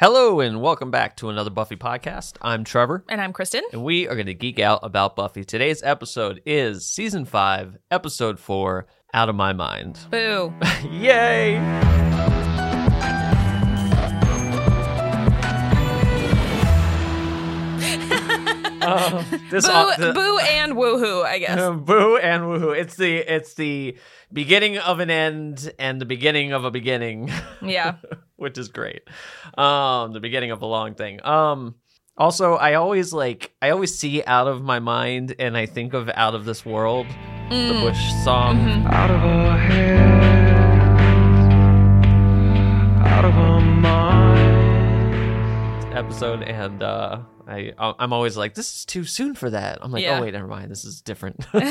Hello and welcome back to another Buffy podcast. I'm Trevor, And I'm Kristin. and we are going to geek out about Buffy. Today's episode is season 5, episode 4, Out of My Mind. Boo. Yay! Um, this Boo, the- boo and woohoo, I guess. boo and woohoo. It's the it's the beginning of an end and the beginning of a beginning. Yeah. Which is great. Um, the beginning of a long thing. Um, also, I always like I always see out of my mind, and I think of out of this world, the Mm. Bush song. Mhm. out of our heads, out of our minds. episode, and uh, I I'm always like, this is too soon for that. I'm like, Yeah. oh wait, never mind, this is different. um,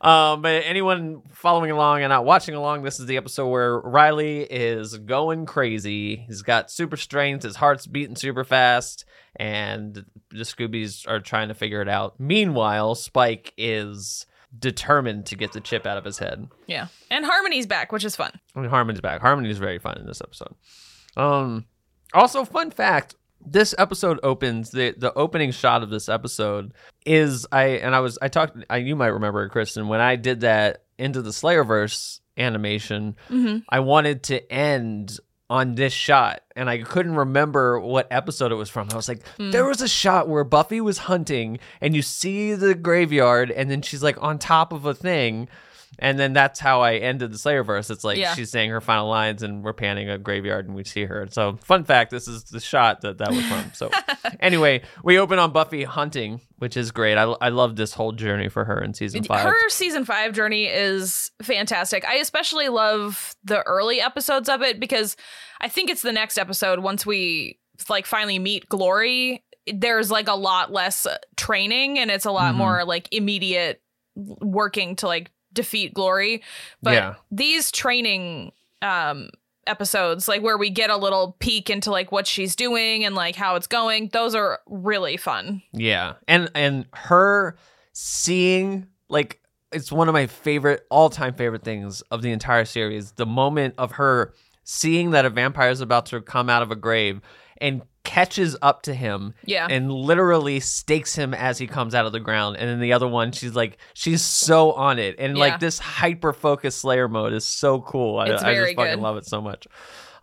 but anyone following along and not watching along, this is the episode where Riley is going crazy. He's got super strength, his heart's beating super fast, and the Scoobies are trying to figure it out. Meanwhile, Spike is determined to get the chip out of his head. Yeah. And Harmony's back, which is fun. I mean, Harmon's back. Harmony is very fun in this episode. Um, also, fun fact: this episode opens the the opening shot of this episode is I and I was I talked I you might remember it, Kristin when I did that into the Slayerverse animation. Mm-hmm. I wanted to end on this shot and I couldn't remember what episode it was from. I was like, Hmm. there was a shot where Buffy was hunting and you see the graveyard and then she's like on top of a thing. And then that's how I ended the Slayerverse. It's like Yeah. she's saying her final lines and we're panning a graveyard and we see her. So, fun fact this is the shot that that was from. So, anyway, we open on Buffy hunting, which is great. I, I love this whole journey for her in season five. Her season five journey is fantastic. I especially love the early episodes of it because I think it's the next episode once we like finally meet Glory. There's like a lot less training and it's a lot Mhm. more like immediate working to like defeat Glory. But Yeah. these training um episodes like where we get a little peek into like what she's doing and like how it's going those are really fun Yeah. And and her seeing like it's one of my favorite all-time favorite things of the entire series. The moment of her seeing that a vampire is about to come out of a grave and catches up to him yeah and literally stakes him as he comes out of the ground. And then the other one, she's like, she's so on it. And Yeah. like this hyper focused Slayer mode is so cool. I, I just fucking good. love it so much.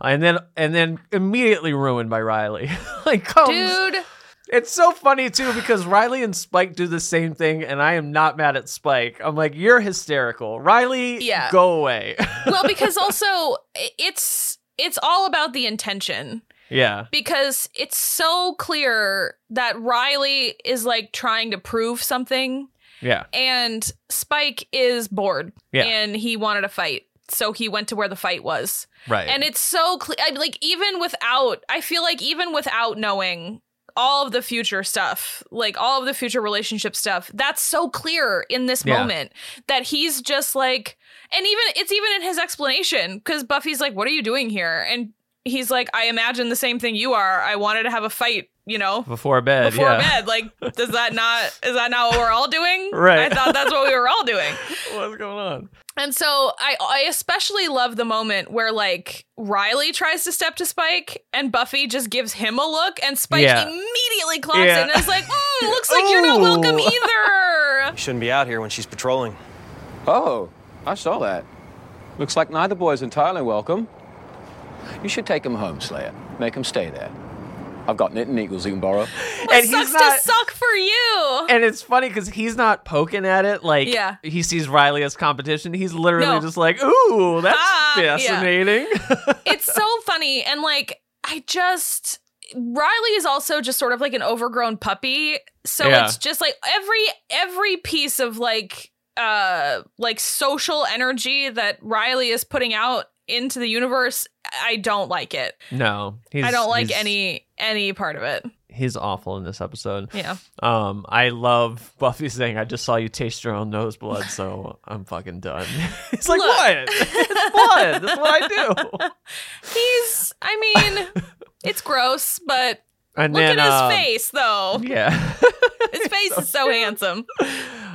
And then and then immediately ruined by Riley. like oh, comes dude it's so funny too because Riley and Spike do the same thing, and I am not mad at Spike. I'm like, you're hysterical, Riley. Yeah. go away. well because also it's it's all about the intention yeah, because it's so clear that Riley is like trying to prove something. Yeah, and Spike is bored. Yeah. and he wanted a fight. So he went to where the fight was. Right. and it's so clear like even without i feel like even without knowing all of the future stuff like all of the future relationship stuff that's so clear in this Yeah. moment that he's just like and even it's even in his explanation because buffy's like what are you doing here? And he's like i imagine the same thing you are i wanted to have a fight you know before bed. before yeah. bed like does that not is that not what we're all doing Right. i thought that's what we were all doing What's going on? and so I I especially love the moment where like Riley tries to step to Spike and Buffy just gives him a look and Spike Yeah. immediately claps Yeah. in and is like, mm, looks like you're not welcome either. You shouldn't be out here when she's patrolling. Oh, I saw that. Looks like neither boy's entirely welcome. You should take him home, Slayer. Make him stay there. I've got knitting needles you can borrow. What And he's sucks not- to suck for you. And it's funny because he's not poking at it like Yeah. he sees Riley as competition. He's literally No. just like, "Ooh, that's Ah, yeah. fascinating." it's so funny and like I just Riley is also just sort of like an overgrown puppy. So Yeah. it's just like every every piece of like uh like social energy that Riley is putting out into the universe, I don't like it. no, I don't like he's- any any part of it. He's awful in this episode. Yeah. Um, I love Buffy saying, "I just saw you taste your own nose blood, so I'm fucking done." It's like Look. what? It's blood. That's what I do. He's I mean, it's gross, but And look then at his um, face though. Yeah. His face is so handsome.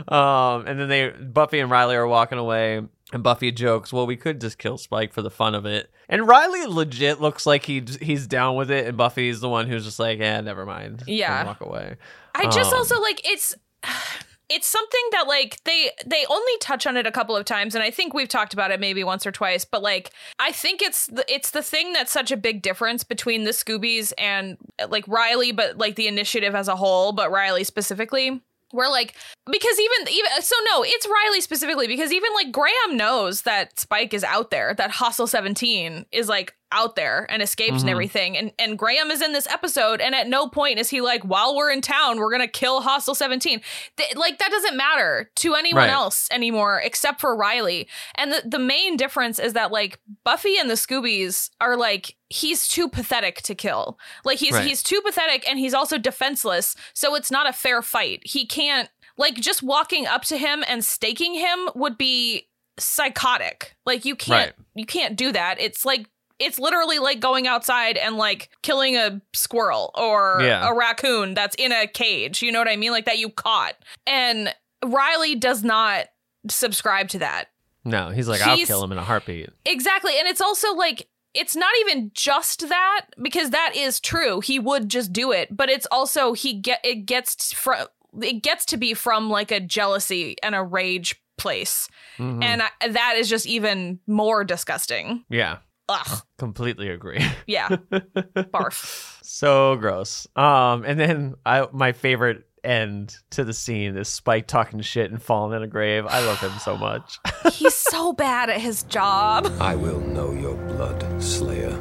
um, and then they Buffy and Riley are walking away. And Buffy jokes, "Well, we could just kill Spike for the fun of it." And Riley legit looks like he he's down with it, and Buffy's the one who's just like, "Yeah, never mind." Yeah. walk away. I just Um, also like it's it's something that like they they only touch on it a couple of times and I think we've talked about it maybe once or twice but like I think it's the, it's the thing that's such a big difference between the Scoobies and like Riley but like the initiative as a whole but Riley specifically where like because even even so no it's Riley specifically because even like Graham knows that Spike is out there that Hostile 17 is like out there and escapes and mm-hmm. everything. And and Graham is in this episode and at no point is he like while we're in town we're to kill Hostile 17 Th- like that doesn't matter to anyone Right. else anymore except for Riley. And the the main difference is that like Buffy and the Scoobies are like he's too pathetic to kill. Like he's Right. he's too pathetic and he's also defenseless so it's not a fair fight. He can't like just walking up to him and staking him would be psychotic. Like you can't Right. you can't do that. It's like it's literally like going outside and like killing a squirrel or Yeah. a raccoon that's in a cage you know what i mean like that you caught and riley does not subscribe to that No, he's like, "I'll kill him in a heartbeat." Exactly. And it's also like it's not even just that because that is true. He would just do it, but it's also he get it gets from it gets to be from like a jealousy and a rage place. Mhm. And I, that is just even more disgusting. yeah, Ugh. completely agree. Yeah. Barf. so gross. Um, and then I my favorite end to the scene is Spike talking shit and falling in a grave. I love him so much. He's so bad at his job. I will know your blood, Slayer.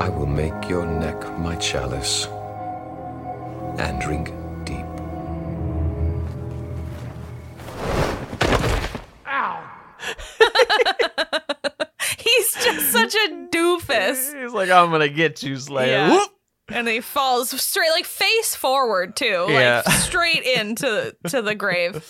I will make your neck my chalice and drink deep. He's just such a doofus. He's like, I'm gonna get you, Slayer. Yeah. Whoop! And he falls straight like face forward too. Yeah. Like straight into to the grave.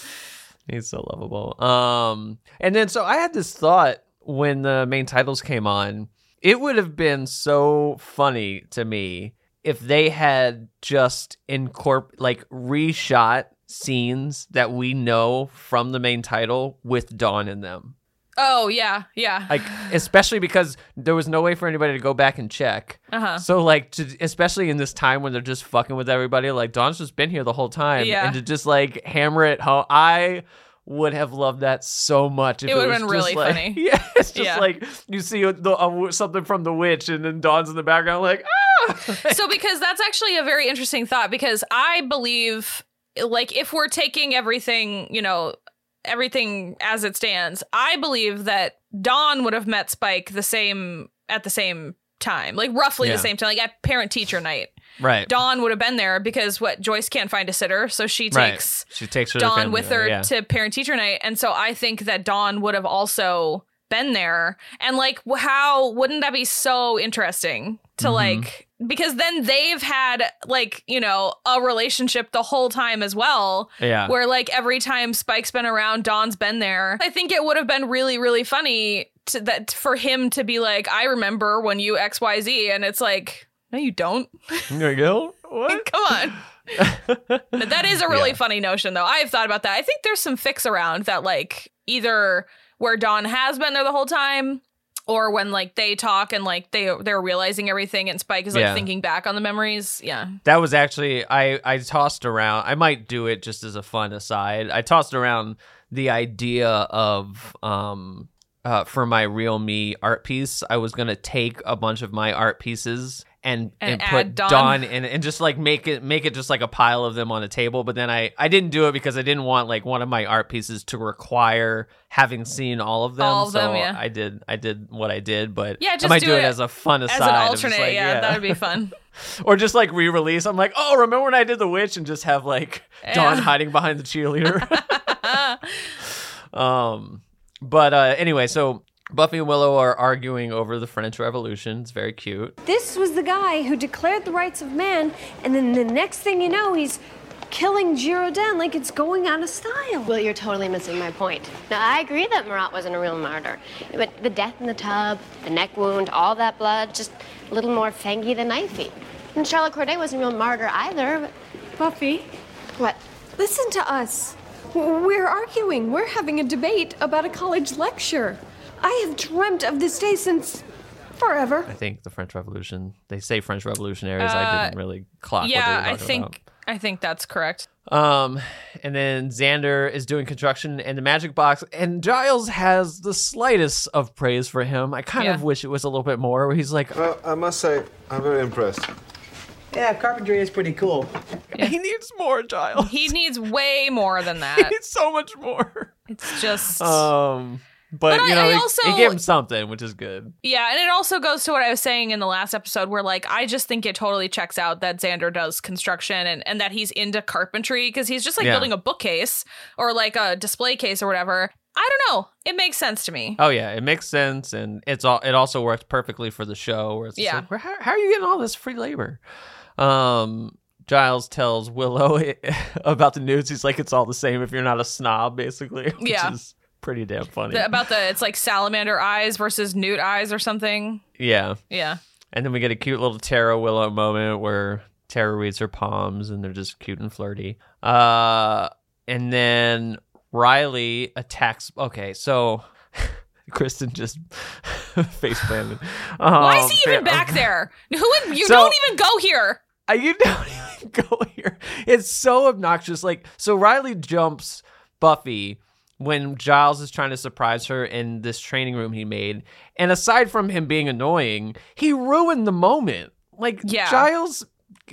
He's so lovable. Um, and then so I had this thought when the main titles came on. It would have been so funny to me if they had just incorp like reshot scenes that we know from the main title with Dawn in them. Oh yeah, yeah. Like especially because there was no way for anybody to go back and check. Uh-huh. So like to, especially in this time when they're just fucking with everybody, like Dawn's just been here the whole time. Yeah. And to just like hammer it home I would have loved that so much. If It it, would've been really like- funny. Yeah, it's just Yeah. like you see the, uh, something from the witch, and then Dawn's in the background, like ah. so because that's actually a very interesting thought because I believe like if we're taking everything, you know, everything as it stands, I believe that Dawn would have met Spike the same at the same time. Like roughly Yeah. the same time, like at parent teacher night. right, Dawn would have been there because what Joyce can't find a sitter, so she right. takes She takes her Dawn with her yeah. to parent teacher night. And so I think that Dawn would have also been there. And like, how wouldn't that be so interesting to Mm-hmm. like, because then they've had like, you know, a relationship the whole time as well. Yeah. Where like every time Spike's been around, Dawn's been there. I think it would have been really, really funny to that for him to be like, I remember when you XYZ. And it's like, no, you don't. There you go. What? Come on. But that is a really Yeah. funny notion, though. I've thought about that. I think there's some fix around that, like, either where Dawn has been there the whole time, or when like they talk and like they they're realizing everything, and Spike is like Yeah. thinking back on the memories. Yeah, That was actually I I tossed around. I might do it just as a fun aside. I tossed around the idea of um uh for my real me art piece. I was gonna take a bunch of my art pieces and And and, put Dawn. Dawn in and just like make it make it just like a pile of them on a table. But then I I didn't do it because I didn't want like one of my art pieces to require having seen all of them. All of so them, yeah. I did I did what I did. But Yeah, I just might do do it it as a fun aside. as an alternate. like, yeah, that would be fun. or just like re-release. I'm like, oh, remember when I did the witch and just have like Dawn Yeah. hiding behind the cheerleader. um, but uh, anyway, so Buffy and Willow are arguing over the French Revolution. It's very cute. This was the guy who declared the rights of man, and then the next thing you know, he's killing Girardin like it's going out of style. Well, you're totally missing my point. Now, I agree that Marat wasn't a real martyr, but the death in the tub, the neck wound, all that blood, just a little more fangy than knifey. And Charlotte Corday wasn't a real martyr either, but Buffy, what? listen to us. We're arguing. We're having a debate about a college lecture. I have dreamt of this day since forever. I think the French Revolution. They say French revolutionaries. I didn't really clock. what they Uh, yeah, were I think about. I think that's correct. Um, and then Xander is doing construction in the magic box, and Giles has the slightest of praise for him. I kind of wish it was a little bit more. Where he's like, Well, I must say, I'm very impressed. Yeah, carpentry is pretty cool. he needs more, Giles. He needs way more than that. He needs so much more. It's just Um, but, But you know, I also- he gave him something, which is good. Yeah, and it also goes to what I was saying in the last episode where like I just think it totally checks out that Xander does construction and, and that he's into carpentry because he's just like Yeah. building a bookcase or like a display case or whatever. I don't know. It makes sense to me. Oh yeah, it makes sense, and it's all. It also works perfectly for the show. Where it's Yeah. like, "Where- how, how are you getting all this free labor? Um, Giles tells Willow about the news. He's like, it's all the same if you're not a snob, basically. Which Yeah. is pretty damn funny. The- about the it's like salamander eyes versus newt eyes or something. yeah, Yeah. and then we get a cute little Tara Willow moment where Tara reads her palms, and they're just cute and flirty. Uh, and then Riley attacks. Okay, so. Kristin just face planted. Why is Um, he even back there? Who you So- don't even go here. Uh, you don't even go here. It's so obnoxious. Like, so Riley jumps Buffy when Giles is trying to surprise her in this training room he made. And aside from him being annoying, he ruined the moment. Like, Yeah. Giles,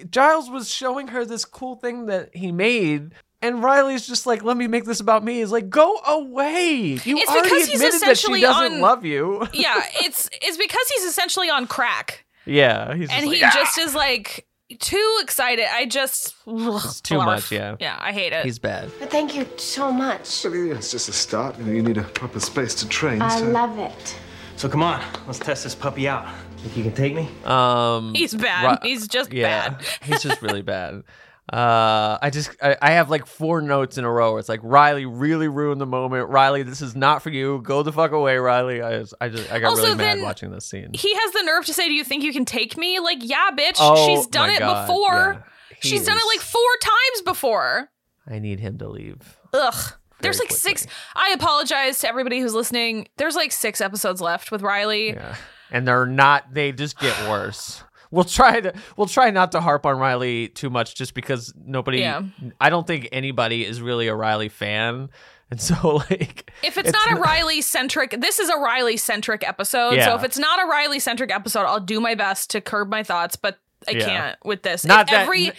Giles was showing her this cool thing that he made. And Riley's just like, let me make this about me. He's like, go away. You It's already because he's admitted that she essentially doesn't on- love you. Yeah, it's it's because he's essentially on crack. yeah. He's just and like, he "Ah." just is like too excited. I just It's too blarf. much, yeah. Yeah, I hate it. He's bad. But thank you so much. But yeah, it's just a start. You know, you need a proper space to train. I so. love it. So come on, let's test this puppy out. Think you can take me? Um, He's bad. Ri- He's just yeah, bad. he's just really bad. Uh, I just I, I have like four notes in a row. It's like Riley really ruined the moment. Riley, this is not for you. Go the fuck away, Riley. I just I just I got Also, really mad watching this scene. He has the nerve to say, "Do you think you can take me?" Like, yeah, bitch. Oh, She's done it God, before. yeah. He She's done it like four times before. I need him to leave. Ugh. There's like six. I apologize to everybody who's listening. There's like six episodes left with Riley. Yeah, and they're not. They just get worse. We'll try to we'll try not to harp on Riley too much, just because nobody. Yeah. I don't think anybody is really a Riley fan, and so like If it's, not a Riley centric, this is a Riley centric episode. So if it's not a Riley centric episode, I'll do my best to curb my thoughts, but I Yeah. can't with this. Not If that- every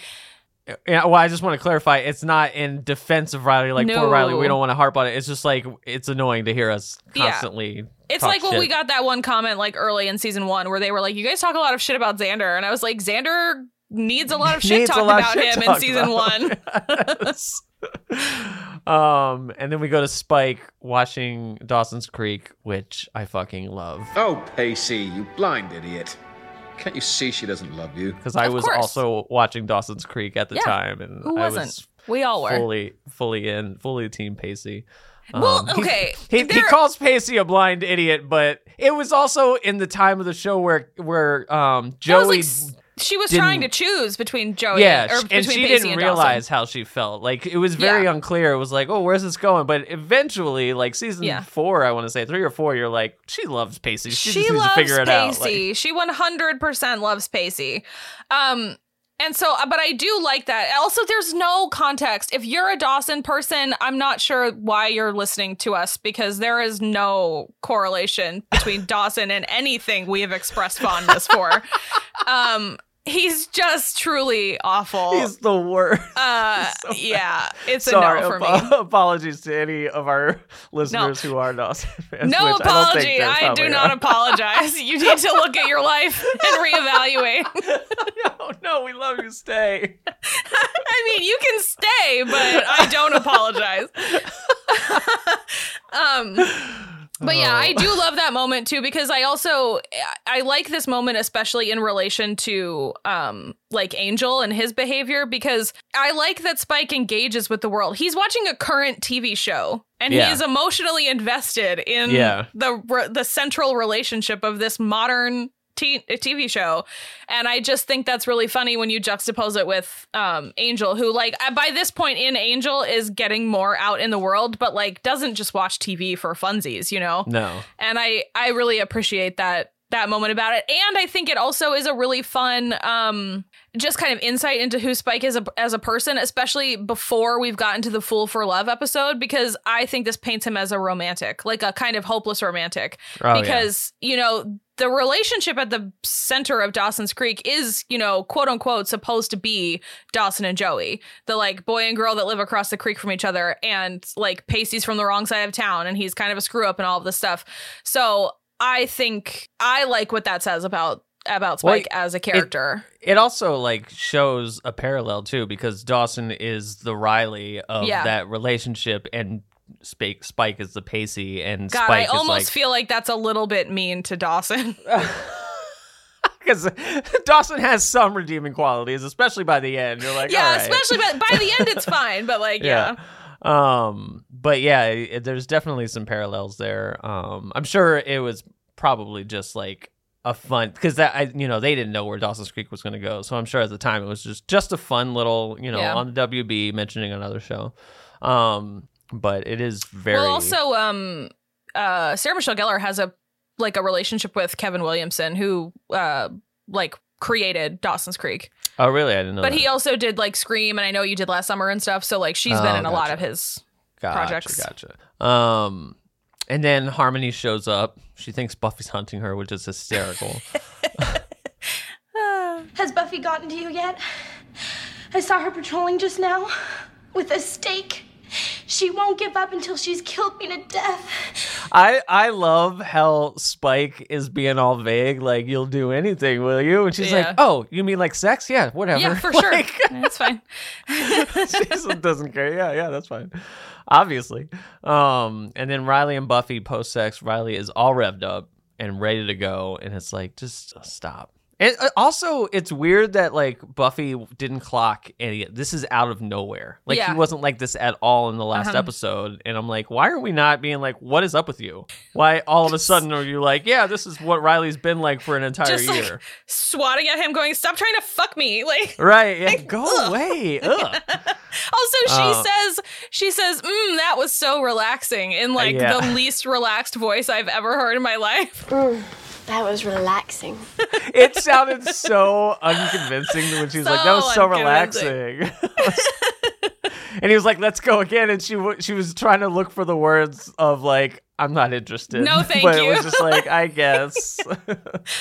Yeah, well, I just want to clarify. It's not in defense of Riley, like poor Riley. We don't want to harp on it. It's just like it's annoying to hear us Yeah. constantly. It's talk like when we got that one comment like early in season one where they were like, "You guys talk a lot of shit about Xander," and I was like, "Xander needs a lot of shit Needs talked about shit him in season about. one." Yes. um, and then we go to Spike watching Dawson's Creek, which I fucking love Oh, Pacey, you blind idiot. Can't you see she doesn't love you? because I Of was course. also watching Dawson's Creek at the Yeah. time, and Who I wasn't? was we all were. fully, fully in, fully Team Pacey. Well, Um, he- okay, He, he, there- calls Pacey a blind idiot, but it was also in the time of the show where where um Joey like s- she was trying to choose between Joey yeah, and, or between and she Pacey didn't and realize Dawson. how she felt. Like it was very Yeah. unclear. It was like, oh, where's this going? But eventually, like season Yeah. four, I want to say three or four, you're like, she loves Pacey. She, She loves to figure it out. Like, She 100% loves Pacey. Um, and so, uh, but I do like that. Also, there's no context. If you're a Dawson person, I'm not sure why you're listening to us because there is no correlation between Dawson and anything we have expressed fondness for. Um, he's just truly awful. he's the worst. uh, yeah, it's Sorry, a no for me. apo- apologies to any of our listeners who are Dawson fans. No which I apology. I, do not are. apologize. You need to look at your life and reevaluate. no, no, we love you. Stay. I mean, you can stay, but I don't apologize. um but yeah, I do love that moment too because I also I like this moment especially in relation to um like Angel and his behavior because I like that Spike engages with the world. He's watching a current TV show and Yeah. he is emotionally invested in Yeah. the the central relationship of this modern t- a TV show, and I just think that's really funny when you juxtapose it with um, Angel, who like uh, by this point in Angel is getting more out in the world, but like doesn't just watch TV for funsies, you know. No. And I I really appreciate that that moment about it, and I think it also is a really fun um just kind of insight into who Spike is a, as a person, especially before we've gotten to the Fool for Love episode, because I think this paints him as a romantic, like a kind of hopeless romantic. Oh, yeah. because, you know, the relationship at the center of Dawson's Creek is, you know, quote unquote, supposed to be Dawson and Joey, the like boy and girl that live across the creek from each other. And like Pacey's from the wrong side of town and he's kind of a screw up and all of this stuff. So I think I like what that says about about Well, Spike as a character. It also like shows a parallel too because Dawson is the Riley of Yeah. that relationship and Spike Spike is the Pacey and God, Spike I almost like feel like that's a little bit mean to Dawson. because Dawson has some redeeming qualities, especially by the end. You're like, yeah, right. especially by, by the end, it's fine. But like, yeah. Um, but yeah, it, there's definitely some parallels there. Um, I'm sure it was probably just like a fun because that I you know they didn't know where Dawson's Creek was going to go, so I'm sure at the time it was just just a fun little you know Yeah. on the WB mentioning another show. Um, but it is very Well, also, um, uh, Sarah Michelle Gellar has a like a relationship with Kevin Williamson, who uh, like created Dawson's Creek. oh really I didn't know. But that. he also did like Scream, and I know you did last summer and stuff. So like, she's been Oh, in a lot of his Gotcha, projects. Gotcha. Um, and then Harmony shows up. She thinks Buffy's hunting her, which is hysterical. Has Buffy gotten to you yet? I saw her patrolling just now with a stake. She won't give up until she's killed me to death. I I love how Spike is being all vague, like you'll do anything, will you? And she's Yeah. like, "Oh, you mean like sex? Yeah, whatever." Yeah, for sure. That's fine. she doesn't care. Yeah, yeah, that's fine. Obviously. Um, and then Riley and Buffy post sex. Riley is all revved up and ready to go, and it's like, just stop. And uh, also, it's weird that like Buffy didn't clock any. This is out of nowhere. Like Yeah. he wasn't like this at all in the last Uh-huh. episode, and I'm like, why are we not being like, what is up with you? Why all of a sudden are you like, yeah, this is what Riley's been like for an entire Just like year, swatting at him, going, "Stop trying to fuck me!" Like, right? Yeah, go away. Ugh. Also, she Uh, says, she says, mm, that was so relaxing in like Yeah. the least relaxed voice I've ever heard in my life. That was relaxing. It sounded so unconvincing when she was like, "That was So so relaxing," and he was like, "Let's go again." And she w- she was trying to look for the words of like, "I'm not interested." No, thank but you. it was just like, I guess.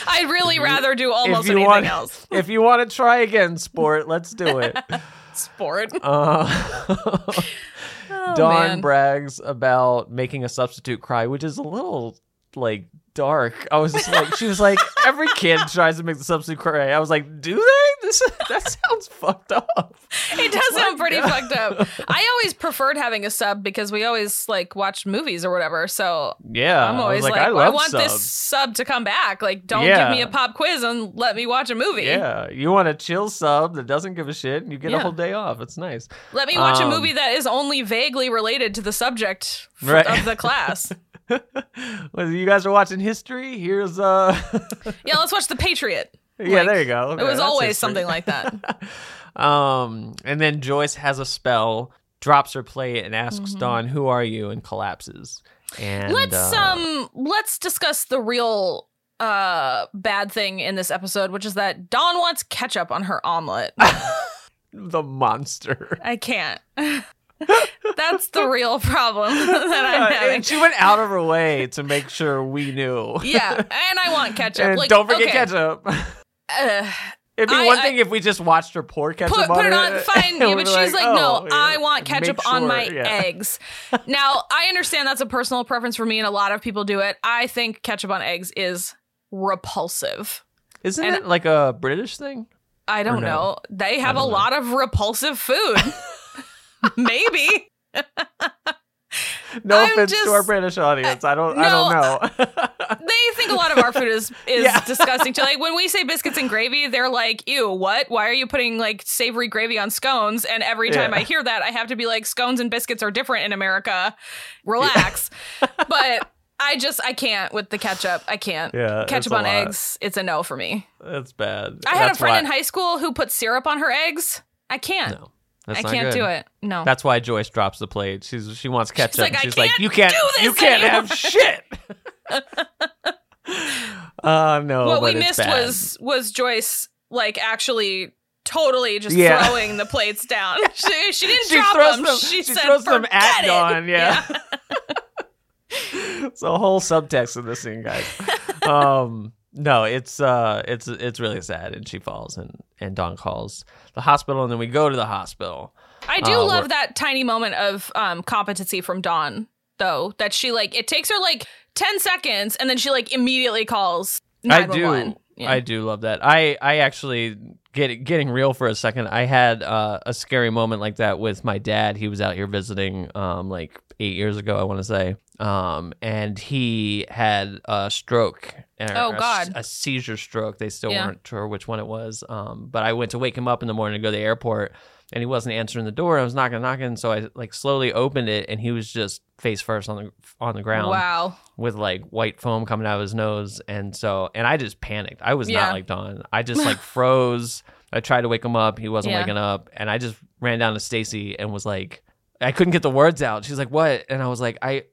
I'd really rather do almost anything want, else. if you want to try again, sport, let's do it. Sport. Uh, Oh, Dawn man. brags about making a substitute cry, which is a little like dark. I was just like, she was like, every kid tries to make the substitute cry. I was like, do they? This that sounds fucked up. It does sound pretty God. fucked up. I always preferred having a sub because we always like watch movies or whatever. So Yeah, I'm I always like, like, I I, want this sub to come back. Like, don't Yeah. give me a pop quiz and let me watch a movie. Yeah, you want a chill sub that doesn't give a shit, and you get a whole day off. It's nice. Let me watch Um, a movie that is only vaguely related to the subject Right. of the class. Well, you guys are watching history. Here's uh, yeah, let's watch The Patriot. yeah, Like, there you go. it was always history. something like that. Um, and then Joyce has a spell, drops her plate, and asks Mhm. Dawn, "Who are you?" and collapses. And let's uh, um let's discuss the real uh bad thing in this episode, which is that Dawn wants ketchup on her omelet. the monster. I can't. That's the real problem that I'm having. and she went out of her way to make sure we knew. Yeah, and I want ketchup. like, don't forget okay. ketchup. Uh, It'd be I- one I- thing if we just watched her pour ketchup put, on put it on fine yeah, but she's like, no oh, i yeah, want make ketchup on my yeah. eggs now i understand that's a personal preference for me and a lot of people do it i think ketchup on eggs is repulsive Isn't And- it like a British thing? i don't no? know they have a know. lot of repulsive food maybe No I'm offense to our British audience. I don't. I don't know. they think a lot of our food is is Yeah. disgusting too. Like when we say biscuits and gravy, they're like, "Ew, what? Why are you putting like savory gravy on scones?" And every time Yeah. I hear that, I have to be like, "Scones and biscuits are different in America. Relax." but I just I can't with the ketchup. I can't. Yeah, ketchup on lot. eggs. It's a no for me. That's bad. I had a friend why- in high school who put syrup on her eggs. I can't. That's I can't good. do it. No. That's why Joyce drops the plate. She's she wants ketchup. like, and "I she's like, can't you can't, do you can't anymore." have shit. Uh no. what we missed bad. was was Joyce like actually totally just Yeah. throwing the plates down. She, she didn't She drop them. them- she, she said, throws them at. Dawn, yeah. it's a whole subtext of this scene, guys. um, no, it's uh, it's it's really sad, and she falls, and and Dawn calls the hospital, and then we go to the hospital. I do Uh, love where- that tiny moment of um competency from Dawn, though. That she like it takes her like ten seconds, and then she like immediately calls. I 911. do, I do love that. I I actually get getting real for a second. I had uh, a scary moment like that with my dad. He was out here visiting, um, like eight years ago, I want to say, um, and he had a stroke. Oh, a God. A, seizure stroke. They still Yeah. weren't sure which one it was. Um, but I went to wake him up in the morning to go to the airport. And he wasn't answering the door. I was knocking, knocking. So I like slowly opened it, and he was just face first on the on the ground Wow. with like white foam coming out of his nose and so and I just panicked. I was Yeah. not like Dawn. I just like froze. I tried to wake him up. He wasn't Yeah. waking up and I just ran down to Stacy and was like I couldn't get the words out. She's like, "What?" And I was like, "I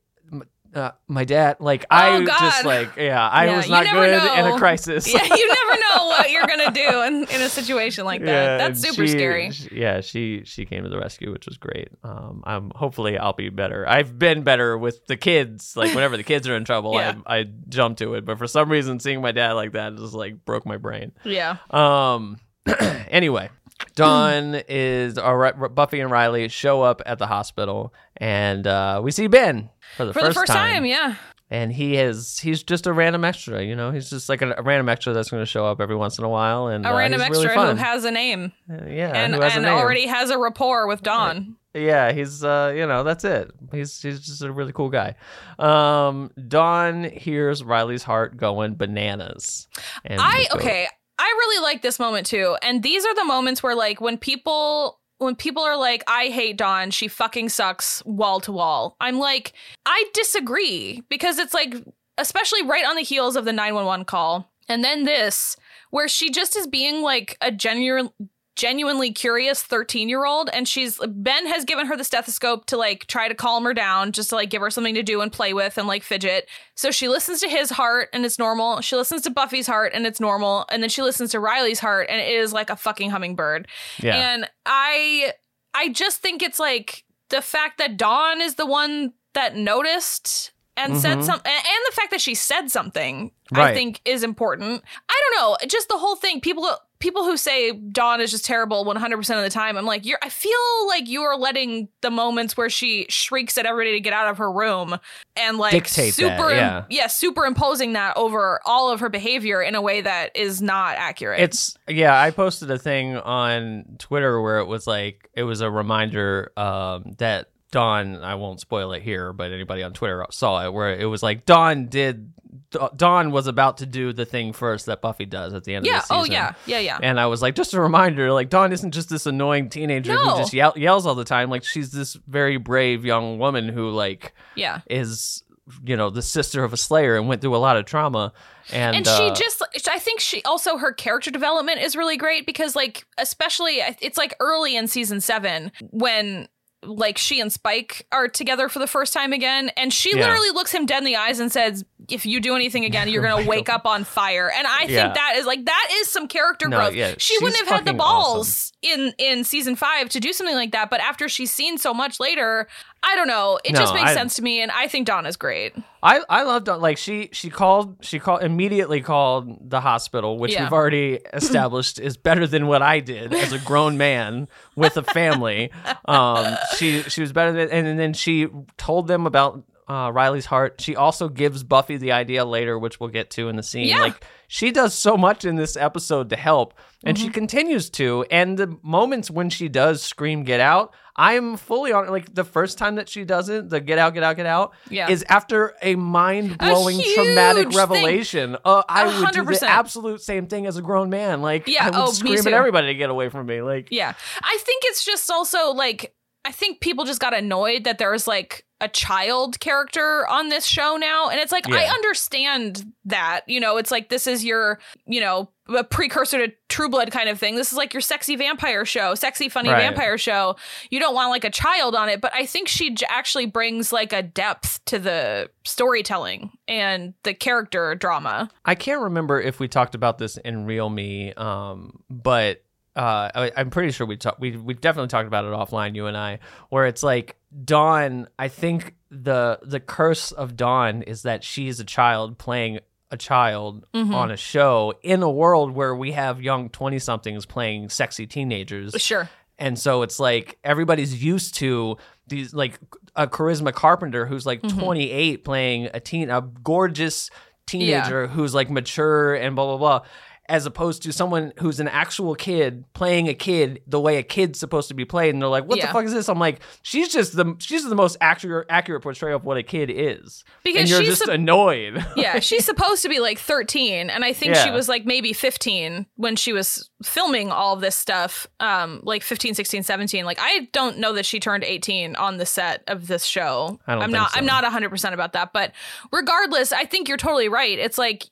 uh, my dad like I Oh, just like yeah, I Yeah, was not good in a crisis. Yeah, you never know what you're gonna do in, in a situation like that. Yeah, That's super she- scary. she- yeah, she she came to the rescue, which was great. Um, I'm hopefully I'll be better. I've been better with the kids. Like whenever the kids are in trouble, Yeah. I I jump to it. But for some reason, seeing my dad like that just like broke my brain. Yeah. Um. anyway, Dawn is all right. Buffy and Riley show up at the hospital, and uh, we see Ben for the For first the first time, yeah. and he is he's just a random extra you know he's just like a, a random extra that's going to show up every once in a while and A uh, random he's really extra who has a name. yeah and who has a and name. already has a rapport with Dawn. yeah he's uh you know that's it he's he's just a really cool guy um dawn hears riley's heart going bananas and I okay. I really like this moment too. And these are the moments where like when people when people are like, I hate Dawn, she fucking sucks wall to wall. I'm like, I disagree because it's like, especially right on the heels of the 911 call. And then this, where she just is being like a genuine genuinely curious 13 year old and she's ben has given her the stethoscope to like try to calm her down just to like give her something to do and play with and like fidget. So she listens to his heart and it's normal. She listens to buffy's heart and it's normal. And then she listens to riley's heart and it is like a fucking hummingbird. Yeah. and i i just think it's like the fact that dawn is the one that noticed and said Mhm. something and the fact that she said something i think is important. I don't know. Just the whole thing. People people who say dawn is just terrible 100% of the time i'm like you're i feel like you are letting the moments where she shrieks at everybody to get out of her room and like Dictate that, super yeah. superimposing that over all of her behavior in a way that is not accurate It's yeah, I posted a thing on Twitter where it was like it was a reminder um, that Dawn. I won't spoil it here, but anybody on Twitter saw it where it was like Dawn did. Dawn was about to do the thing first that Buffy does at the end yeah of the season. oh yeah yeah yeah And I was like, just a reminder, like Dawn isn't just this annoying teenager No. who just yell- yells all the time. Like she's this very brave young woman who like yeah is you know the sister of a Slayer and went through a lot of trauma. And, and she uh, just i think she also her character development is really great because like especially it's like early in season seven when like she and spike are together for the first time again and she Yeah. literally looks him dead in the eyes and says if you do anything again you're gonna wake up on fire. And i Yeah. think that is like that is some character No, growth. yeah, she wouldn't have had the balls in in season five to do something like that but after she's seen so much later i don't know. It No, just makes I- sense to me and i think dawn is great I I loved like she she called she called immediately called the hospital, which Yeah. we've already established is better than what I did as a grown man with a family. Um, she she was better than, and then she told them about uh, Riley's heart. She also gives Buffy the idea later, which we'll get to in the scene. Yeah. Like she does so much in this episode to help, and Mm-hmm. she continues to. And the moments when she does scream "Get out," I'm fully on. Like the first time that she does it, the "Get out, get out, get out," Yeah. is after a mind blowing traumatic thing. revelation. Uh, I A would do the absolute same thing as a grown man. Like Yeah, I would oh, scream at everybody to get away from me. Like Yeah. I think it's just also like I think people just got annoyed that there was like a child character on this show now. And it's like, I understand that. You know, it's like this is your, you know, a precursor to True Blood kind of thing. This is like your sexy vampire show, sexy, funny Right. vampire show. You don't want like a child on it, but I think she j- actually brings like a depth to the storytelling and the character drama. I can't remember if we talked about this in Real Me, um, but uh, I, I'm pretty sure we talked. We we definitely talked about it offline, you and I, where it's like Dawn. I think the the curse of Dawn is that she is a child playing a child Mhm. on a show in a world where we have young twenty somethings playing sexy teenagers. Sure. And so it's like everybody's used to these like a charisma Carpenter who's like Mhm. 28 playing a teen a gorgeous teenager who's like mature and blah blah blah as opposed to someone who's an actual kid playing a kid the way a kid's supposed to be played and they're like what Yeah. the fuck is this I'm like she's just the she's the most accurate accurate portrayal of what a kid is Because and you're she's just sup- annoyed yeah, she's supposed to be like 13 and I think she was like maybe 15 when she was filming all this stuff. Um like 15, 16, 17. Like I don't know that she turned 18 on the set of this show. I don't think not so. I'm not 100% about that, but regardless, I think you're totally right. It's like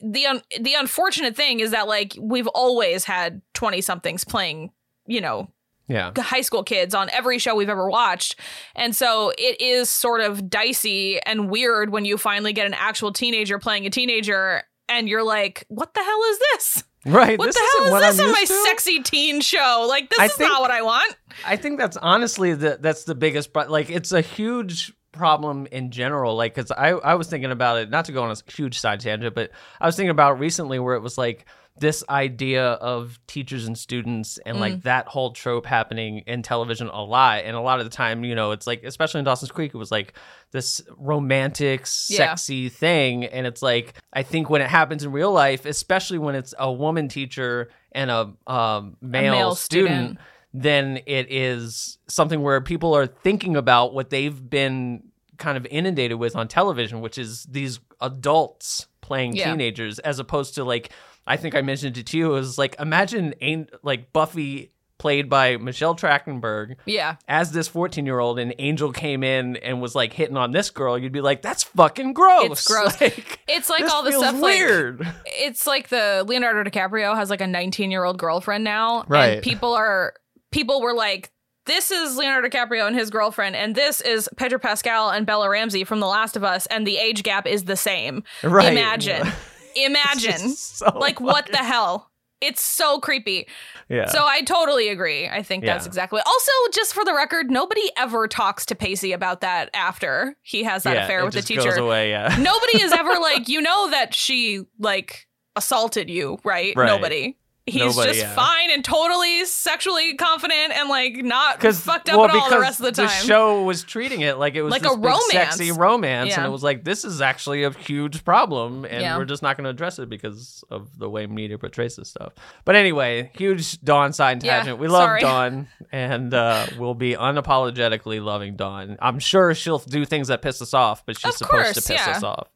the un- the unfortunate thing is that like we've always had 20 somethings playing, you know, yeah high school kids on every show we've ever watched. And so it is sort of dicey and weird when you finally get an actual teenager playing a teenager and you're like, what the hell is this? right What this the hell what is this I'm in my to. sexy teen show? Like, this I is think- not what I want. I think that's honestly the that's the biggest but like it's a huge problem in general like cuz I I was thinking about it not to go on a huge side tangent but I was thinking about recently where it was like this idea of teachers and students and like Mm. that whole trope happening in television a lot and a lot of the time you know it's like especially in Dawson's Creek it was like this romantic Yeah. sexy thing and it's like I think when it happens in real life especially when it's a woman teacher and a um, male, male student student. then it is something where people are thinking about what they've been kind of inundated with on television, which is these adults playing Yeah. teenagers, as opposed to like I think I mentioned it to you. It was like imagine like Buffy played by Michelle Trachtenberg Yeah. as this 14 year old and Angel came in and was like hitting on this girl, you'd be like, that's fucking gross. It's gross. Like, It's like all the stuff weird. like it's like the Leonardo DiCaprio has like a 19 year old girlfriend now, Right. And people are people were like, "This is Leonardo DiCaprio and his girlfriend, and this is Pedro Pascal and Bella Ramsey from The Last of Us, and the age gap is the same." Right. Imagine, imagine, so like what the hell? It's so creepy. yeah. So I totally agree. I think that's Yeah. exactly. Also, just for the record, nobody ever talks to Pacey about that after he has that yeah, affair it with the teacher Goes away, yeah. nobody is ever like you know that she like assaulted you right, Right. nobody he's Nobody, just yeah. fine and totally sexually confident and like not fucked up well, at all the rest of the time The show was treating it like it was Like this a romance. sexy romance, and it was like this is actually a huge problem, and Yeah. we're just not going to address it because of the way media portrays this stuff. But anyway, huge Dawn side Yeah, tangent. we love sorry. Dawn, and uh, we'll be unapologetically loving Dawn. I'm sure she'll do things that piss us off, but she's Of supposed course, to piss yeah. us off.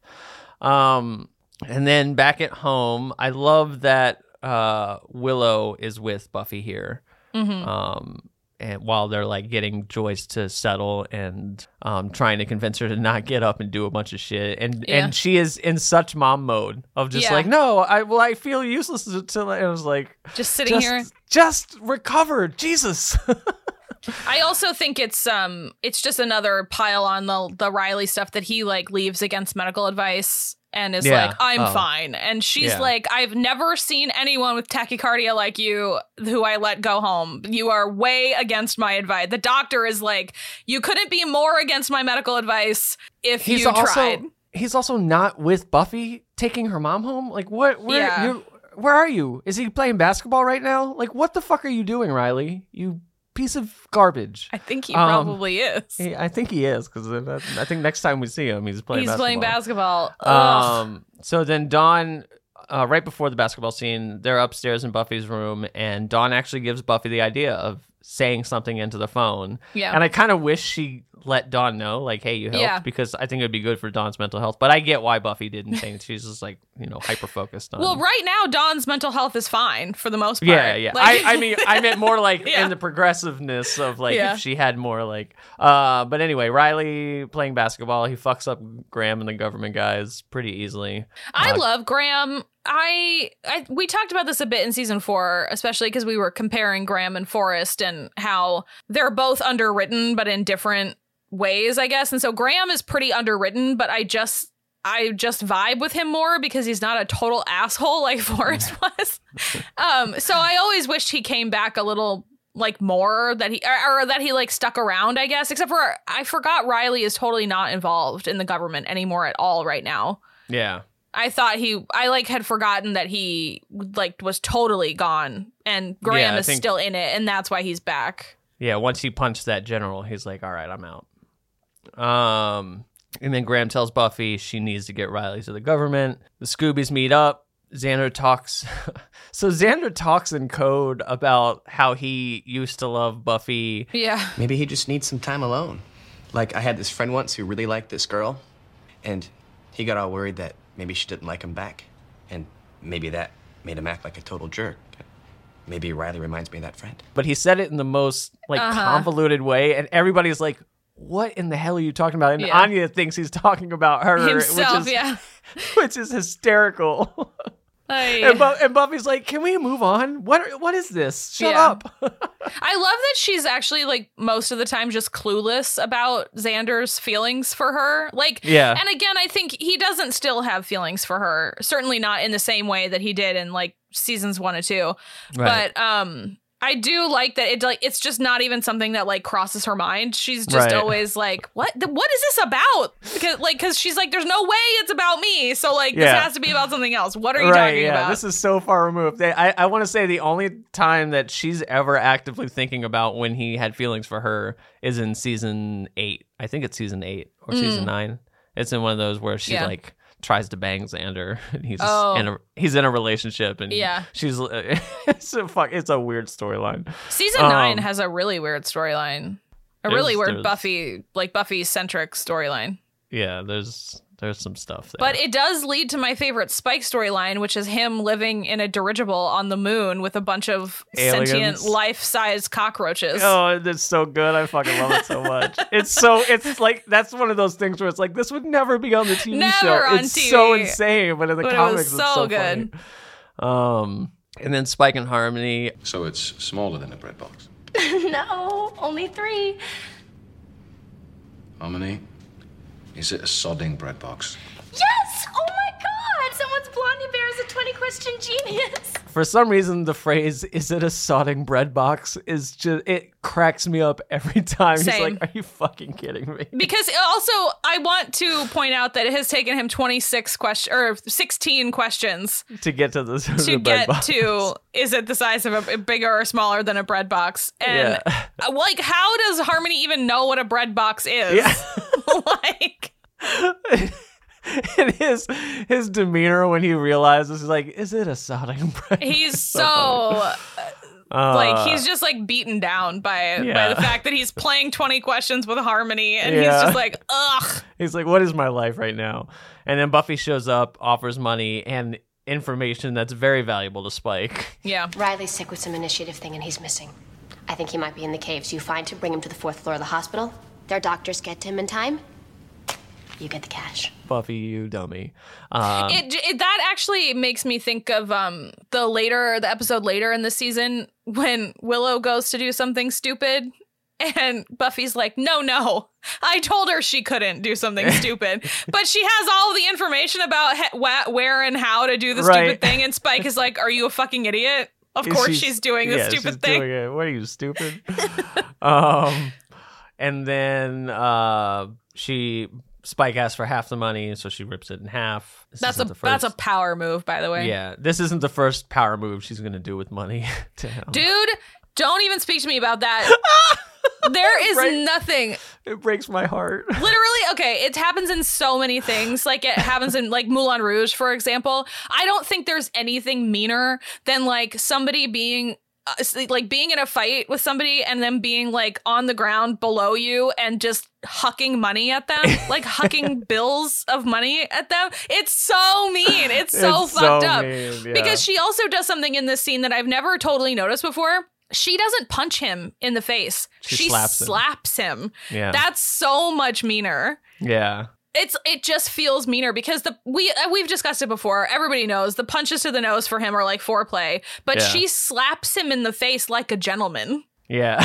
Um, and then back at home, I love that uh, Willow is with Buffy here. Mhm. Um, and while they're like getting Joyce to settle and um, trying to convince her to not get up and do a bunch of shit, and Yeah. and she is in such mom mode of just Yeah. like, no, I well, I feel useless and I was like, just sitting just, here just recover, Jesus. i also think it's um it's just another pile on the the riley stuff that he like leaves against medical advice and is Yeah. like i'm Oh. fine and she's Yeah. like i've never seen anyone with tachycardia like you who i let go home you are way against my advice the doctor is like you couldn't be more against my medical advice if he's you also tried he's also not with Buffy taking her mom home. Like what? Where? Yeah. You're, where are you? Is he playing basketball right now? Like what the fuck are you doing, Riley? You piece of garbage. i think he Um, probably is He- I think he is because I think next time we see him, he's playing. he's basketball. playing basketball Ugh. Um. So then Dawn, uh, right before the basketball scene, they're upstairs in Buffy's room, and Dawn actually gives Buffy the idea of saying something into the phone. Yeah. And I kind of wish she let Dawn know, like, hey, you helped, Yeah. because I think it would be good for Dawn's mental health. But I get why Buffy didn't think she's just like, you know, hyper focused on. Well, right now Dawn's mental health is fine for the most part. yeah, yeah. Like- I, I mean, I meant more like Yeah. in the progressiveness of like Yeah. if she had more like. Uh, but anyway, Riley playing basketball, he fucks up Graham and the government guys pretty easily. I Uh, love Graham. I, I we talked about this a bit in season four, especially because we were comparing Graham and Forrest and how they're both underwritten, but in different ways, I guess. And so Graham is pretty underwritten, but I just I just vibe with him more because he's not a total asshole like Forrest was. um, so I always wished he came back a little like more that he or, or that he like stuck around, I guess. Except for I forgot Riley is totally not involved in the government anymore at all right now. Yeah. I thought he I like had forgotten that he like was totally gone and Graham Yeah, is think- still in it and that's why he's back. Yeah, once he punched that general, he's like, "All right, I'm out." Um, and then Graham tells Buffy she needs to get Riley to the government. The Scoobies meet up. Xander talks. so Xander talks in code about how he used to love Buffy. Yeah. Maybe he just needs some time alone. Like, I had this friend once who really liked this girl, and he got all worried that maybe she didn't like him back. And maybe that made him act like a total jerk. Maybe Riley reminds me of that friend. but he said it in the most like Uh-huh. convoluted way, and everybody's like, "What in the hell are you talking about?" And Yeah. Anya thinks he's talking about her, Himself, which is, yeah. which is hysterical. And, Bu- and Buffy's like, "Can we move on? What what is this? Shut Yeah. up." I love that she's actually like most of the time just clueless about Xander's feelings for her. Like, Yeah. And again, I think he doesn't still have feelings for her. Certainly not in the same way that he did in like seasons one and two. Right. But um, I do like that. It like it's just not even something that like crosses her mind. She's just Right. always like, "What? What is this about?" Because like, because she's like, "There's no way it's about me." So like, Yeah. this has to be about something else. What are you right, talking yeah. about? This is so far removed. I, I want to say the only time that she's ever actively thinking about when he had feelings for her is in season eight. I think it's season eight or season Mm. nine. It's in one of those where she Yeah. like tries to bang Xander, and he's Oh. in a he's in a relationship, and Yeah. she's it's a fuck. It's a weird storyline. Season Um, nine has a really weird storyline. A really weird Buffy, like Buffy centric storyline. Yeah, there's there's some stuff there. But it does lead to my favorite Spike storyline, which is him living in a dirigible on the moon with a bunch of Aliens. sentient, life-size cockroaches. Oh, it's so good. I fucking love it so much. it's so it's like that's one of those things where it's like this would never be on the TV Never show. on it's so insane, but in the But it was comics, so it's so good. funny. Um, and then Spike and Harmony. So it's smaller than a bread box. no, only three. Harmony, is it a sodding bread box? Yes! Oh my god! Someone's Blondie Bear is a 20 question genius. For some reason, the phrase "is it a sodding bread box" is just it cracks me up every time. He's Same. like, "Are you fucking kidding me?" Because also, I want to point out that it has taken him 26 questions or 16 questions to get to the, to to the bread get box. to is it the size of a bigger or smaller than a bread box and Yeah. uh, like how does harmony even know what a bread box is Yeah. like and his his demeanor when he realizes, he's like, "Is it a sodding bread?" he's so, funny. uh, like Uh, he's just like beaten down by by the fact that he's playing 20 questions with harmony and Yeah. he's just like ugh He's like, "What is my life right now?" And then Buffy shows up, offers money and information that's very valuable to Spike. yeah Riley's sick with some initiative thing and he's missing. I think he might be in the caves. You find him, bring him to the fourth floor of the hospital. Their doctors get to him in time. You get the cash. Buffy, you dummy. Um, it, it that actually makes me think of um the later the episode later in the season when Willow goes to do something stupid and Buffy's like no no I told her she couldn't do something stupid but she has all the information about he- wha- where and how to do the Right. stupid thing and Spike is like are you a fucking idiot of course she's, doing the yeah, stupid she's thing doing it. What are you stupid? um, and then uh, she Spike asks for half the money, so she rips it in half. This that's a isn't that's a power move by the way yeah. This isn't the first power move she's gonna do with money. Dude don't even speak to me about that there is Right. nothing It breaks my heart. literally okay it happens in so many things like it happens in like moulin rouge for example i don't think there's anything meaner than like somebody being uh, like being in a fight with somebody and then being like on the ground below you and just hucking money at them, like hucking bills of money at them. It's so mean. It's so It's so fucked up. mean, yeah. Because she also does something in this scene that I've never totally noticed before. She doesn't punch him in the face. She slaps him. slaps him. Yeah. That's so much meaner Yeah. It's it just feels meaner because the we uh, we've discussed it before. Everybody knows the punches to the nose for him are like foreplay, but Yeah. she slaps him in the face like a gentleman. Yeah.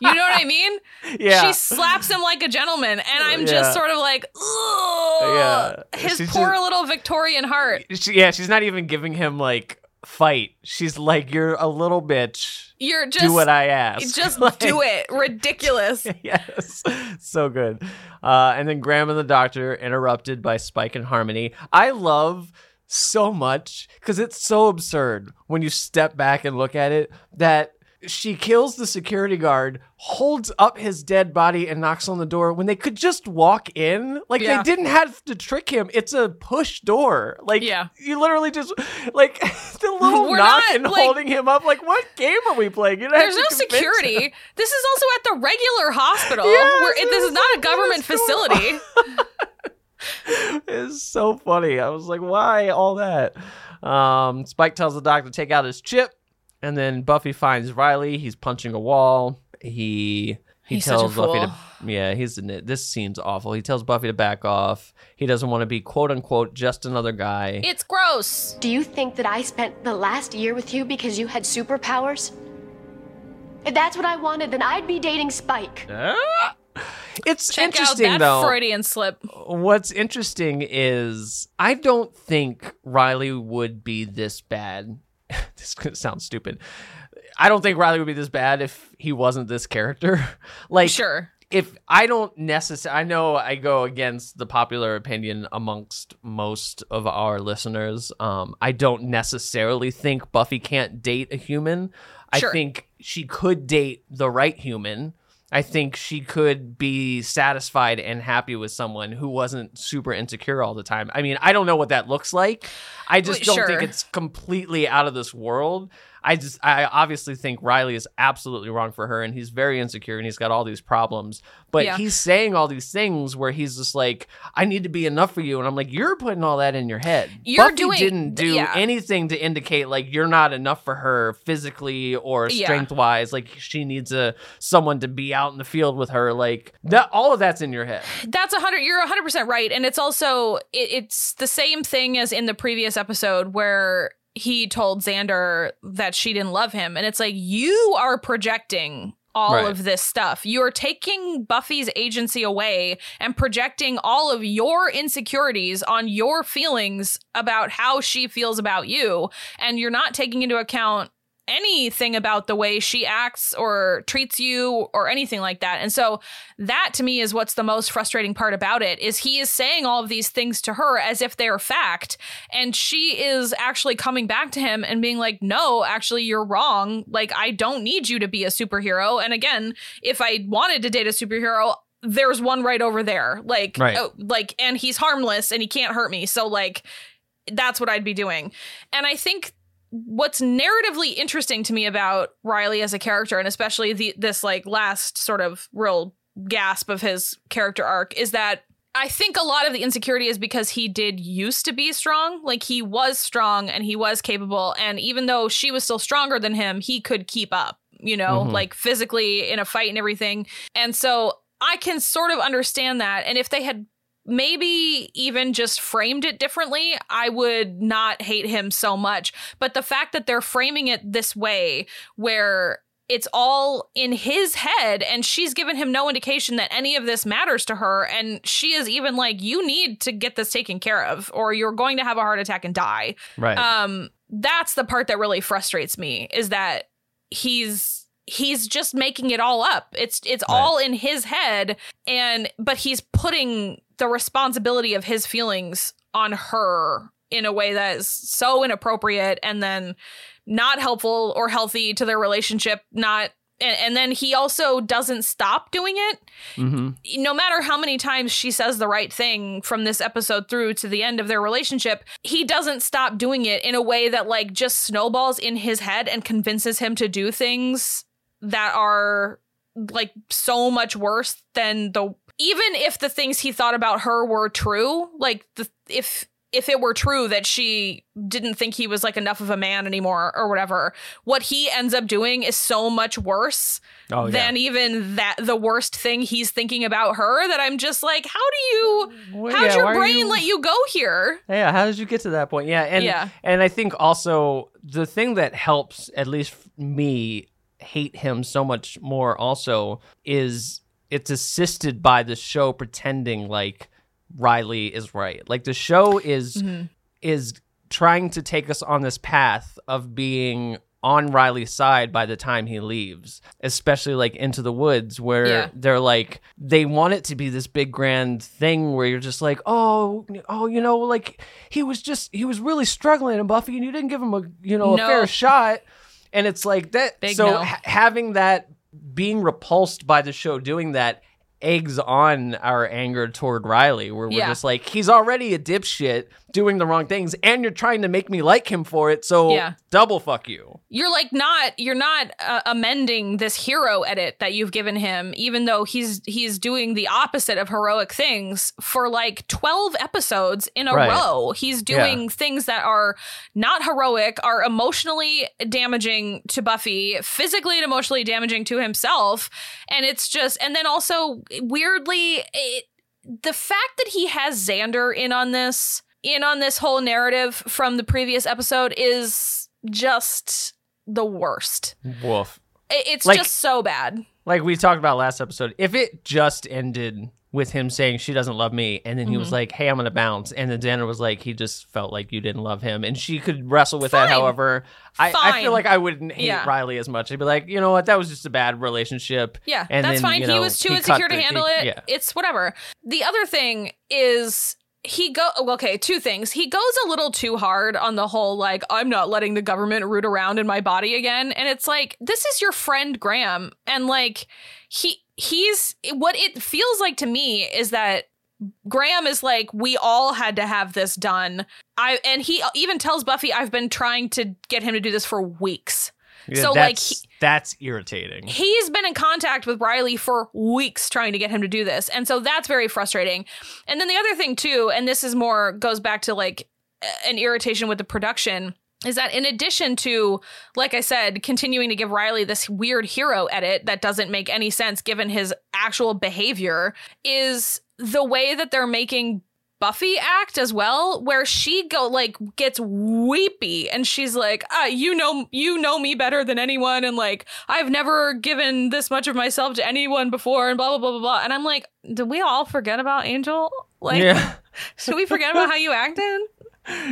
You know what I mean? Yeah. She slaps him like a gentleman, and I'm Yeah. just sort of like, Ugh, Yeah. his She's poor just- little Victorian heart. She, yeah, she's not even giving him like fight. She's like, "You're a little bitch. You're just do what I ask. Just Like- do it. Ridiculous. yes, so good. Uh, and then Graham and the Doctor interrupted by Spike and Harmony. I love so much because it's so absurd when you step back and look at it that she kills the security guard, holds up his dead body, and knocks on the door when they could just walk in. Like Yeah. they didn't have to trick him. It's a push door. Like Yeah. you literally just like the little We're knock not, and like- holding him up. Like what game are we playing? You There's no security. him. This is also at the regular hospital. Yes, where it, this is not a government facility. It's so funny. I was like, why all that? Um, Spike tells the doctor to take out his chip, and then Buffy finds Riley. He's punching a wall. He he He's such a tells Buffy to yeah, he's in it. This seems awful. He tells Buffy to back off. He doesn't want to be quote unquote just another guy. It's gross. Do you think that I spent the last year with you because you had superpowers? If that's what I wanted, then I'd be dating Spike. Uh, it's Check out interesting that though. Freudian slip. What's interesting is I don't think Riley would be this bad. this is gonna sound stupid. I don't think Riley would be this bad if he wasn't this character. like Sure. if I don't necessarily, I know I go against the popular opinion amongst most of our listeners. Um, I don't necessarily think Buffy can't date a human. I think she could date the right human. I think she could be satisfied and happy with someone who wasn't super insecure all the time. I mean, I don't know what that looks like. I just Well, don't think it's completely out of this world. I just, I obviously think Riley is absolutely wrong for her, and he's very insecure, and he's got all these problems. But Yeah. he's saying all these things where he's just like, "I need to be enough for you," and I'm like, "You're putting all that in your head." You're Buffy doing- didn't do yeah. anything to indicate like you're not enough for her physically or strength wise. Like she needs a someone to be out in the field with her. Like that, all of that's in your head. That's a hundred. You're a hundred percent right, and it's also it, it's the same thing as in the previous episode where he told Xander that she didn't love him, and it's like you are projecting all Right. of this stuff. You are taking Buffy's agency away and projecting all of your insecurities on your feelings about how she feels about you, and you're not taking into account anything about the way she acts or treats you or anything like that. And so that to me is what's the most frustrating part about it is he is saying all of these things to her as if they're fact and she is actually coming back to him and being like no actually you're wrong. Like I don't need you to be a superhero. And again if I wanted to date a superhero there's one right over there. Like Right. oh, like and he's harmless and he can't hurt me. So like that's what I'd be doing. And I think what's narratively interesting to me about Riley as a character, and especially the this like last sort of real gasp of his character arc, is that I think a lot of the insecurity is because he did used to be strong. Like he was strong and he was capable, and even though she was still stronger than him, he could keep up. You know, Mhm. like physically in a fight and everything. And so I can sort of understand that. And if they had maybe even just framed it differently, I would not hate him so much. But the fact that they're framing it this way, where it's all in his head, and she's given him no indication that any of this matters to her. And she is even like, You need to get this taken care of, or you're going to have a heart attack and die. Right. Um, that's the part that really frustrates me is that he's he's just making it all up. It's it's all in his head and but he's putting the responsibility of his feelings on her in a way that is so inappropriate and then not helpful or healthy to their relationship, not And, and then he also doesn't stop doing it. Mm-hmm. No matter how many times she says the right thing from this episode through to the end of their relationship, he doesn't stop doing it in a way that like just snowballs in his head and convinces him to do things that are like so much worse than the even if the things he thought about her were true, like the if if it were true that she didn't think he was like enough of a man anymore or whatever, what he ends up doing is so much worse Oh, yeah. than even that the worst thing he's thinking about her that I'm just like, how do you Well, how'd yeah, your brain you- let you go here? Yeah, how did you get to that point? Yeah, and Yeah. and I think also the thing that helps at least me hate him so much more also is it's assisted by the show pretending like Riley is right. Like the show is Mm-hmm. is trying to take us on this path of being on Riley's side by the time he leaves, especially like into the woods where Yeah. they're like they want it to be this big grand thing where you're just like, "Oh, oh, you know, like he was just he was really struggling and Buffy and you didn't give him a, you know, a fair shot." And it's like that Big so no. ha- having that being repulsed by the show doing that eggs on our anger toward Riley where we're Yeah. just like he's already a dipshit doing the wrong things and you're trying to make me like him for it so Yeah. Double fuck you You're like not you're not uh, amending this hero edit that you've given him even though he's he's doing the opposite of heroic things for like 12 episodes in a Right. row. He's doing Yeah. things that are not heroic, are emotionally damaging to Buffy, physically and emotionally damaging to himself, and it's just and then also weirdly it, the fact that he has Xander in on this, in on this whole narrative from the previous episode is just the worst. woof It's Like- just so bad. like we talked about last episode if it just ended with him saying she doesn't love me and then he was Mhm. like hey i'm gonna bounce and then Xander was like he just felt like you didn't love him and she could wrestle with that however I, I feel like i wouldn't hate Yeah. riley as much i'd be like you know what that was just a bad relationship Yeah, and that's then, fine. you he was too he insecure to the- handle he- it. yeah It's whatever. The other thing is he go okay, two things. He goes a little too hard on the whole like I'm not letting the government root around in my body again and it's like this is your friend Graham and like he he's what it feels like to me is that Graham is like, we all had to have this done. I and he even tells Buffy, I've been trying to get him to do this for weeks. Yeah, so like he, that's irritating he's been in contact with Riley for weeks trying to get him to do this. And so that's very frustrating. And then the other thing too, and this is more goes back to like an irritation with the production is that in addition to like I said continuing to give Riley this weird hero edit that doesn't make any sense given his actual behavior is the way that they're making Buffy act as well, where she go like gets weepy and she's like, ah, you know, you know me better than anyone, and like I've never given this much of myself to anyone before, and blah blah blah blah blah. And I'm like, did we all forget about Angel? Like, yeah should we forget about how you acted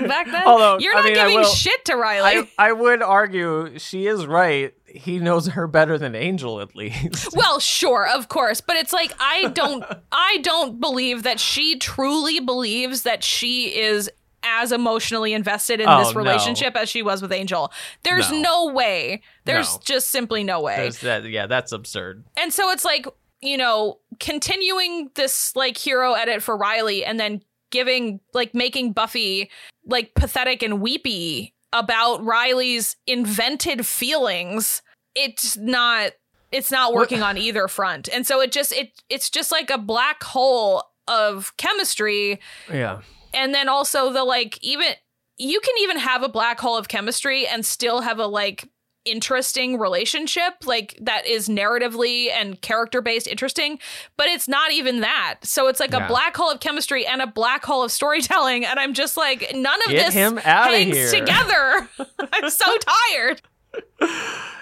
back then? Although, You're I not mean, giving shit to Riley. I, I would argue she is right he knows her better than angel at least well, sure, of course, but it's like I don't I don't believe that she truly believes that she is as emotionally invested in Oh, this no. relationship as she was with Angel. There's No. no, way. There's No. just simply no way. That, yeah that's absurd And so it's like, you know, continuing this like hero edit for Riley and then giving like making Buffy like pathetic and weepy about Riley's invented feelings. It's not it's not working on either front. And so it just it it's just like a black hole of chemistry yeah and then also the like even you can even have a black hole of chemistry and still have a like interesting relationship like that is narratively and character based interesting but it's not even that so it's like Yeah. a black hole of chemistry and a black hole of storytelling and i'm just like none of Get this him hangs here. together i'm so tired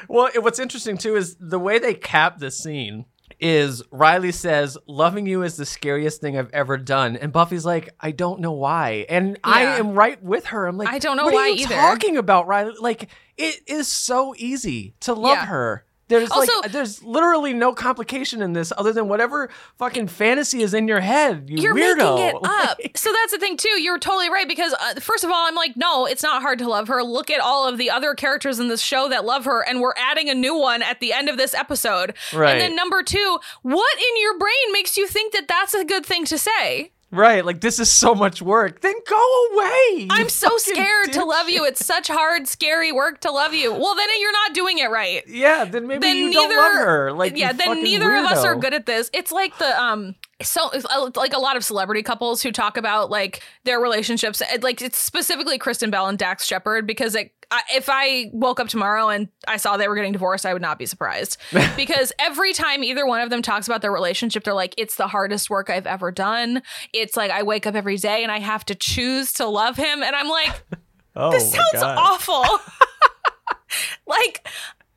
Well, what's interesting too is the way they cap this scene is Riley says, "Loving you is the scariest thing I've ever done," and Buffy's like, "I don't know why," and I am right with her. I'm like, I don't know what why are you either." talking about, Riley? Like, it is so easy to love Yeah. her. There's Also- like there's literally no complication in this other than whatever fucking fantasy is in your head. You You're weirdo. making it up. so that's the thing too. You're totally right because uh, first of all, I'm like, no, it's not hard to love her. Look at all of the other characters in this show that love her, and we're adding a new one at the end of this episode. Right. And then number two, what in your brain makes you think that that's a good thing to say? Right, like this is so much work. Then go away. I'm so scared to love you. It's such hard, scary work to love you. Well, then you're not doing it right. Yeah, then maybe then you neither, don't love her. Like yeah, then neither of us are good at this. It's like the um, so uh, like a lot of celebrity couples who talk about like their relationships. uh, Like it's specifically Kristen Bell and Dax Shepard because it, I, if I woke up tomorrow and I saw they were getting divorced, I would not be surprised because every time either one of them talks about their relationship, they're like, "It's the hardest work I've ever done." It's like I wake up every day and I have to choose to love him, and I'm like, Oh, this sounds God. awful. like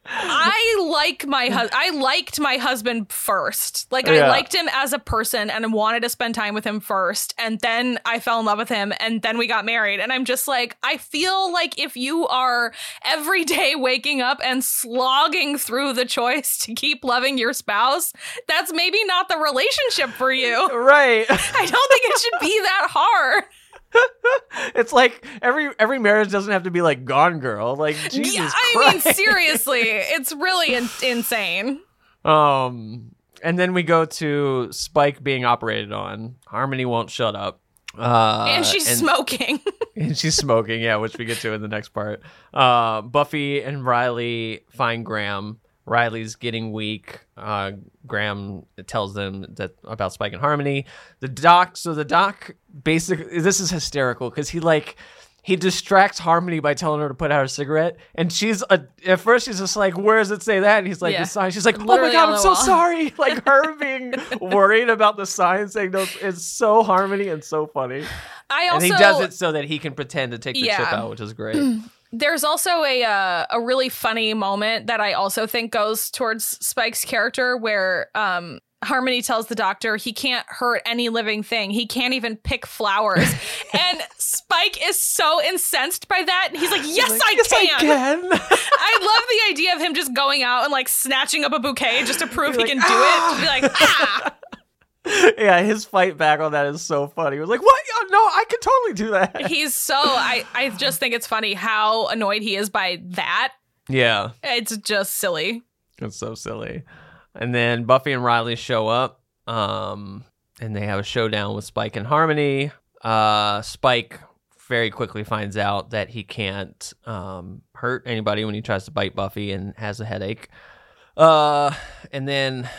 I like my hus- I liked my husband first. Like I liked him as a person and wanted to spend time with him first and then I fell in love with him and then we got married and I'm just like I feel like if you are every day waking up and slogging through the choice to keep loving your spouse, that's maybe not the relationship for you. Right. I don't think it should be that hard. It's like every every marriage doesn't have to be like Gone Girl. Like Jesus yeah, I mean seriously, it's really in- insane. Um, and then we go to Spike being operated on. Harmony won't shut up. Uh, and she's smoking. and she's smoking, yeah, which we get to in the next part. Uh, Buffy and Riley find Graham. Riley's getting weak. Uh, Graham tells them that about Spike and Harmony. The doc, so the doc basically, this is hysterical because he like he distracts Harmony by telling her to put out her cigarette, and she's a, at first she's just like, "Where does it say that?" And he's like, Yeah. "The sign." She's like, "Oh my god, I'm so wall. sorry." Like her being worried about the sign saying those is so Harmony and so funny. I and also he does it so that he can pretend to take the chip out, which is great. There's also a uh, a really funny moment that I also think goes towards Spike's character where um Harmony tells the doctor he can't hurt any living thing. He can't even pick flowers. and Spike is so incensed by that. He's like, "Yes, like, I "Yes, I can." can. I love the idea of him just going out and like snatching up a bouquet just to prove he like, can do it. To be like, "Ah!" yeah, his fight back on that is so funny. He was like, "What? No, I could totally do that." He's so I I just think it's funny how annoyed he is by that. Yeah, It's just silly. it's so silly. And then Buffy and Riley show up, um, and they have a showdown with Spike and Harmony. Uh, Spike very quickly finds out that he can't um, hurt anybody when he tries to bite Buffy and has a headache. Uh, and then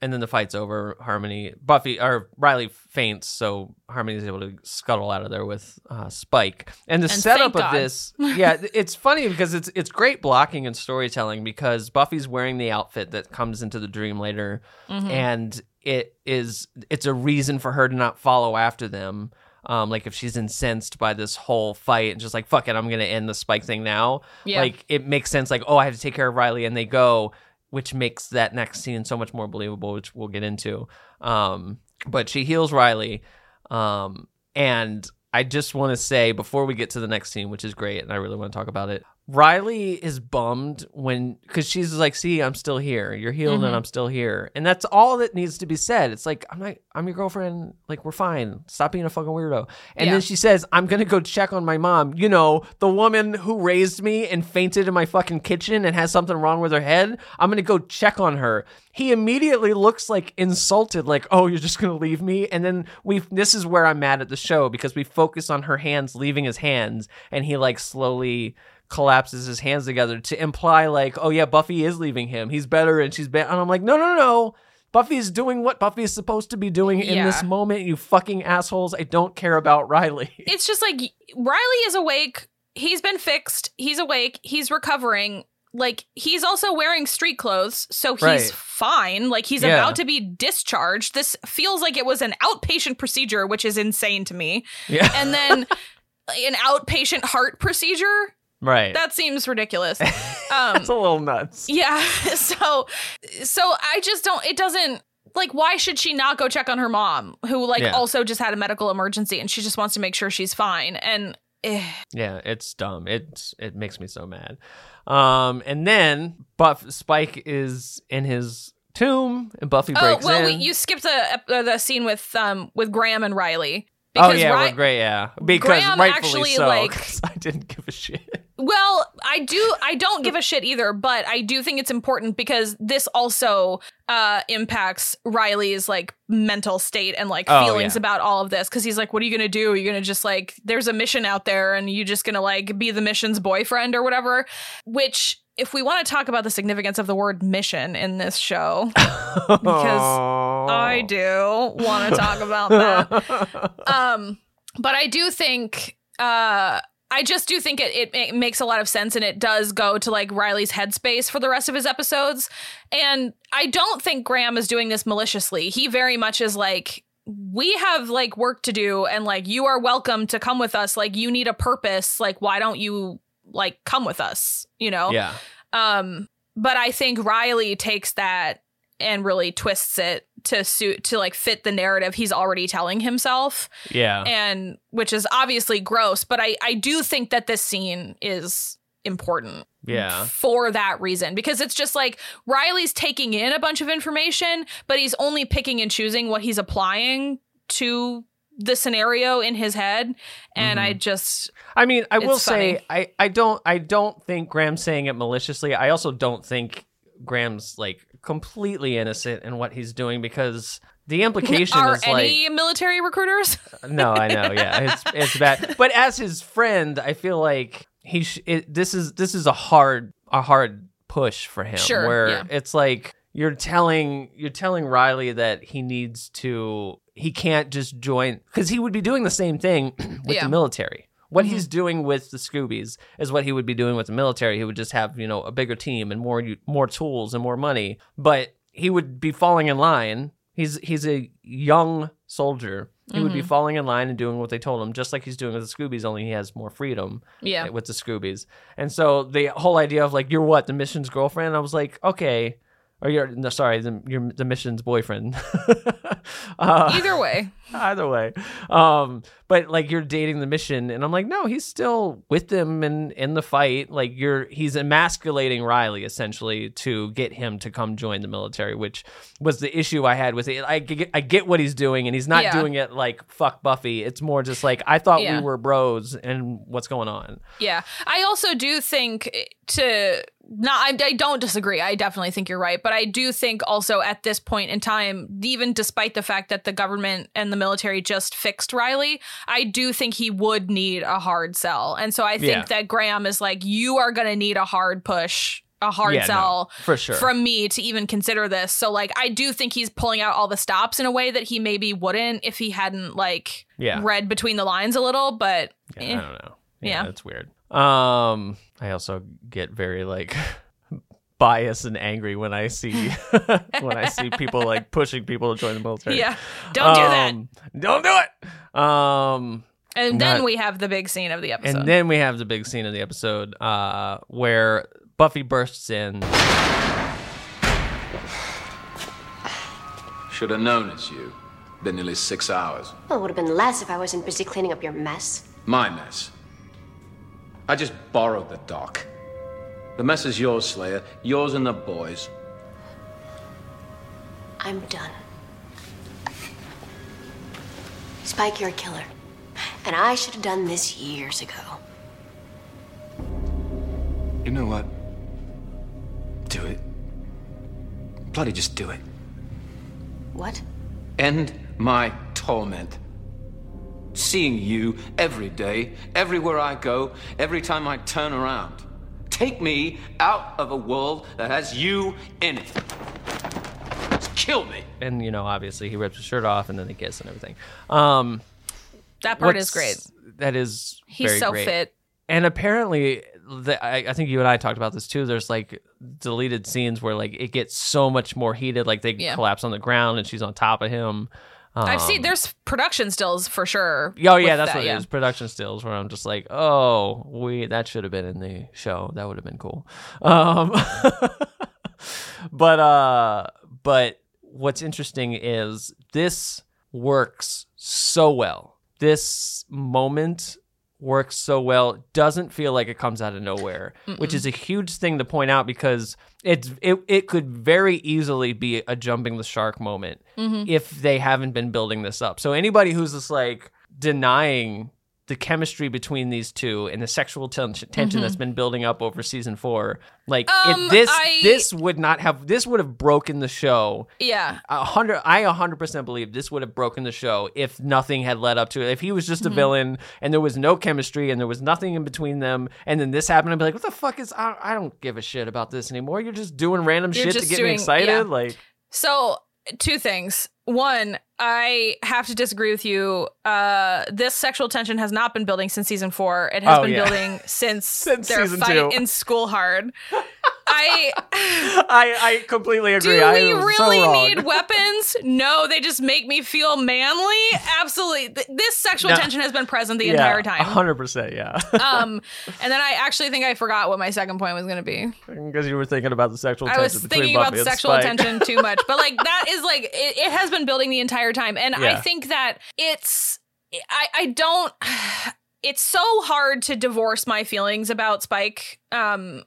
and then the fight's over. Harmony, Buffy, or Riley faints, so Harmony is able to scuttle out of there with uh, Spike. And the And setup of this, yeah, it's funny because it's it's great blocking and storytelling because Buffy's wearing the outfit that comes into the dream later, Mhm. and it is it's a reason for her to not follow after them. Um, like if she's incensed by this whole fight and just like fuck it, I'm gonna end the Spike thing now. Yeah. Like it makes sense. Like oh, I have to take care of Riley, and they go, which makes that next scene so much more believable, which we'll get into. Um, but she heals Riley, um, and I just want to say before we get to the next scene, which is great, and I really want to talk about it. Riley is bummed when because she's like, "See, I'm still here. You're healed, Mhm. and I'm still here." And that's all that needs to be said. It's like, "I'm not. I'm your girlfriend. Like, we're fine. Stop being a fucking weirdo." And Yeah. then she says, "I'm gonna go check on my mom. You know, the woman who raised me and fainted in my fucking kitchen and has something wrong with her head. I'm gonna go check on her." He immediately looks like insulted, like, "Oh, you're just gonna leave me?" And then we. This is where I'm mad at the show because we focus on her hands leaving his hands, and he like slowly collapses his hands together to imply like, oh yeah, Buffy is leaving him. He's better and she's better. And I'm like, no, no, no, no. Buffy's doing what Buffy is supposed to be doing in this moment. You fucking assholes. I don't care about Riley. It's just like Riley is awake. He's been fixed. He's awake. He's recovering. Like he's also wearing street clothes, so he's Right. fine. Like he's Yeah. about to be discharged. This feels like it was an outpatient procedure, which is insane to me. Yeah. And then an outpatient heart procedure. Right. That seems ridiculous. Um, That's a little nuts. yeah. So, so I just don't. It doesn't. Like, why should she not go check on her mom, who like Yeah. also just had a medical emergency, and she just wants to make sure she's fine? And eh, Yeah, it's dumb. It's it makes me so mad. Um, and then Buff Spike is in his tomb, and Buffy Oh well, in. we, you skipped the uh, the scene with um with Graham and Riley. Oh yeah, Ri- we're great. Yeah, because Graham rightfully actually, so. like- I didn't give a shit. Well, I do. I don't give a shit either, but I do think it's important because this also uh, impacts Riley's like mental state and like Oh, feelings yeah. about all of this. Because he's like, "What are you gonna do? Are you gonna just like there's a mission out there, and you just gonna like be the mission's boyfriend or whatever?" Which, if we want to talk about the significance of the word mission in this show, because I do want to talk about that. um, but I do think uh I just do think it, it, it makes a lot of sense and it does go to like Riley's headspace for the rest of his episodes. And I don't think Graham is doing this maliciously. He very much is like, we have like work to do and like you are welcome to come with us. Like you need a purpose. Like, why don't you like come with us? You know? Yeah. Um, but I think Riley takes that and really twists it to suit to like fit the narrative he's already telling himself Yeah. and which is obviously gross but i i do think that this scene is important Yeah. for that reason because it's just like riley's taking in a bunch of information but he's only picking and choosing what he's applying to the scenario in his head and i mm-hmm. just I mean, I will It's say. I, I don't I don't think Graham's saying it maliciously. I also don't think Graham's like completely innocent in what he's doing because the implication are is like any military recruiters uh, no, I know, yeah, it's it's bad. But as his friend, I feel like he sh- it, this is this is a hard a hard push for him. Sure, where yeah. it's like you're telling you're telling Riley that he needs to he can't just join because he would be doing the same thing with Yeah. the military. What he's doing with the Scoobies is what he would be doing with the military. He would just have you know a bigger team and more more tools and more money, but he would be falling in line. He's he's a young soldier. He would be Mhm. falling in line and doing what they told him, just like he's doing with the Scoobies. Only he has more freedom. Yeah. with the Scoobies. And so the whole idea of like you're what the mission's girlfriend. I was like, okay, or you're no, sorry, the, you're the mission's boyfriend. uh, either way either way um but like you're dating the mission and i'm like no he's still with them in in the fight like you're he's emasculating riley essentially to get him to come join the military which was the issue i had with it i get, I get what he's doing and he's not Yeah. doing it like fuck buffy it's more just like i thought Yeah. we were bros and what's going on Yeah. I also do think to not I, I don't disagree. I definitely think you're right, but I do think also at this point in time, even despite the fact that the government and the military just fixed Riley, I do think he would need a hard sell. And so I think Yeah. that Graham is like you are going to need a hard push a hard Yeah, no, sell for sure. from me to even consider this. So like I do think he's pulling out all the stops in a way that he maybe wouldn't if he hadn't like Yeah. read between the lines a little, but yeah, eh. i don't know yeah, Yeah. that's weird um i also get very like biased and angry when i see when i see people like pushing people to join the military Yeah. Don't do that. Um, don't do it um And then not- we have the big scene of the episode. and then we have the big scene of the episode uh where buffy bursts in Should have known it's you. Been nearly six hours. Well, it would have been less if I wasn't busy cleaning up your mess. My mess. I just borrowed the doc. The mess is yours, Slayer. Yours and the boys. I'm done. Spike, you're a killer. And I should have done this years ago. You know what? Do it. Bloody just do it. What? End my torment. Seeing you every day, everywhere I go, every time I turn around. Take me out of a world that has you in it. Just kill me. and you know obviously he rips his shirt off and then they kiss and everything um that part is great. that is He's very so great. fit. and apparently the, I, I think you and i talked about this too there's like deleted scenes where like it gets so much more heated like they Yeah. collapse on the ground and she's on top of him I've seen Um, there's production stills for sure. Oh yeah, that's that, what yeah. it is. Production stills where I'm just like, oh, we that should have been in the show. That would have been cool. Um, but uh, but what's interesting is this works so well. This moment works so well. It doesn't feel like it comes out of nowhere, which is a huge thing to point out because it's it it could very easily be a jumping the shark moment Mhm. if they haven't been building this up. So anybody who's just like denying the chemistry between these two and the sexual ten- tension Mhm. that's been building up over season 4 like Um, if this I- this would not have this would have broken the show Yeah. a hundred i a hundred percent believe this would have broken the show if nothing had led up to it if he was just a Mhm. villain and there was no chemistry and there was nothing in between them and then this happened i'd be like what the fuck is i, I don't give a shit about this anymore you're just doing random You're shit to get me excited yeah. like So, two things. One, I have to disagree with you. Uh, this sexual tension has not been building since season four. It has Oh, been yeah. building since, Since their fight two. in School Hard. I i i completely agree do I we so really wrong. need weapons? No, they just make me feel manly. Absolutely, Th- this sexual No. tension has been present the yeah, entire time. 100% yeah um, and then I actually think I forgot what my second point was going to be. because you were thinking about the sexual I was thinking about the sexual tension too much, but like that is like it, it has been building the entire time, and I think that it's I I don't. It's so hard to divorce my feelings about Spike um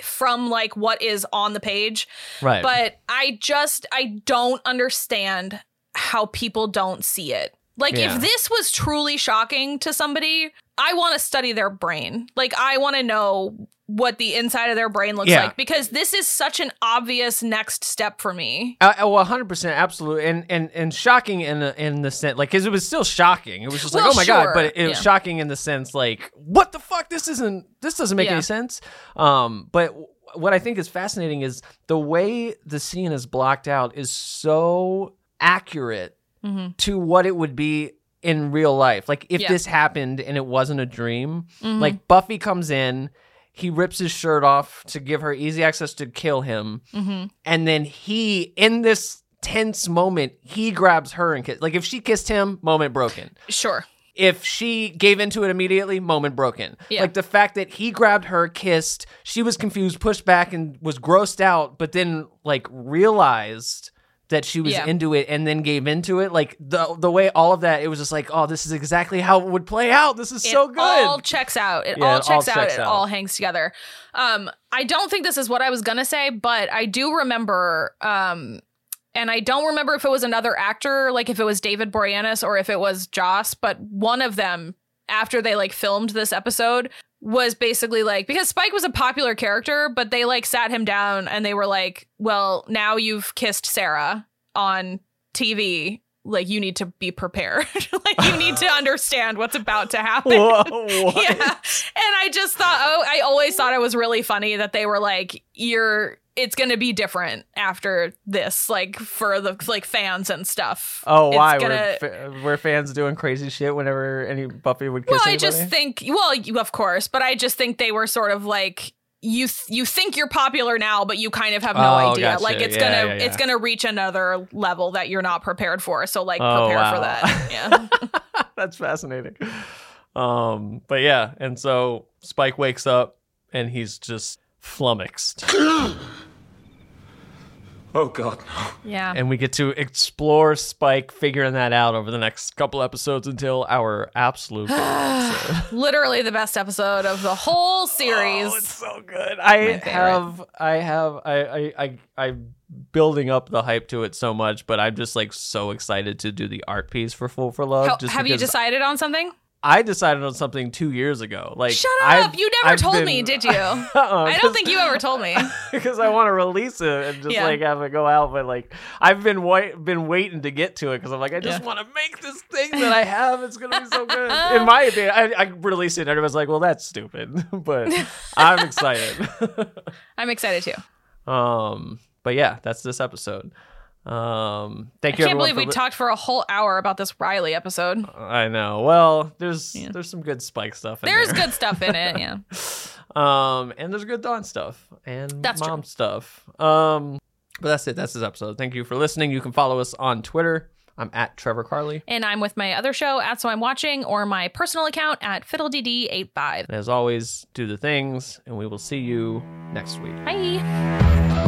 from like what is on the page, Right. But I just I don't understand how people don't see it. Like Yeah. if this was truly shocking to somebody, I want to study their brain. Like I want to know what the inside of their brain looks Yeah. like because this is such an obvious next step for me. Uh, uh, well, hundred percent, absolutely, and and and shocking in the in the sense, like, because it was still shocking. It was just like, oh my god, but it, it was shocking in the sense, like, what the fuck? This isn't. This doesn't make Yeah. any sense. Um, but w- what I think is fascinating is the way the scene is blocked out is so accurate Mhm. to what it would be in real life. Like if Yeah. this happened and it wasn't a dream, Mhm. like Buffy comes in, he rips his shirt off to give her easy access to kill him, Mhm. and then he in this tense moment he grabs her and kiss. Like if she kissed him, moment broken. Sure. If she gave into it immediately, moment broken. Yeah. Like the fact that he grabbed her, kissed, she was confused, pushed back, and was grossed out, but then like realized that she was Yeah. into it and then gave into it. Like the the way all of that, it was just like, oh, this is exactly how it would play out. This is so it good. all checks out. It Yeah, all it all checks out. checks it out. all hangs together. Um, I don't think this is what I was gonna say, but I do remember. Um, and I don't remember if it was another actor, like if it was David Boreanaz or if it was Joss, but one of them after they like filmed this episode was basically like because Spike was a popular character, but they like sat him down and they were like, "Well, now you've kissed Sarah on TV. Like you need to be prepared. like you need to understand what's about to happen." Whoa, yeah. And I just thought, oh, I always thought it was really funny that they were like, "You're." It's gonna be different after this, like for the like fans and stuff. Oh, It's why? gonna- Were, fa- were fans doing crazy shit whenever any Buffy would kiss well, I just think, well, you, of course, but I just think they were sort of like you. Th- you think you're popular now, but you kind of have no Oh, idea. gotcha. Like it's Yeah, gonna, yeah, yeah. it's gonna reach another level that you're not prepared for. So like, Oh, prepare wow. for that. Yeah. That's fascinating. Um, but yeah, and so Spike wakes up and he's just flummoxed. Oh, God, no. yeah. and we get to explore Spike figuring that out over the next couple episodes until our absolute Literally the best episode of the whole oh, series. Oh, it's so good. I have, I have, I, I, I, I'm building up the hype to it so much, but I'm just like so excited to do the art piece for Fool for Love. How- just have you decided on something? I decided on something two years ago. Like, Shut I've- up! you never I've told been- me, did you? Uh-uh, I don't think you ever told me. because I want to release it and just Yeah. like have it go out. But like I've been wait- been waiting to get to it because I'm like I just Yeah. want to make this thing that I have. It's gonna be so good. In my opinion, I, I released it and everyone's like, "Well, that's stupid," but I'm excited. I'm excited too. um, but yeah, that's this episode. Um, thank I you. I can't believe we li- talked for a whole hour about this Riley episode. I know. Well, there's there's some good Spike stuff. In There's there. good stuff in it, yeah. Um, and there's good Dawn stuff and That's true. mom stuff. Um, but that's it. That's this episode. Thank you for listening. You can follow us on Twitter. I'm at Trevor Carley. And I'm with my other show at So I'm Watching or my personal account at FiddleDD85. And as always, do the things, and we will see you next week. Bye.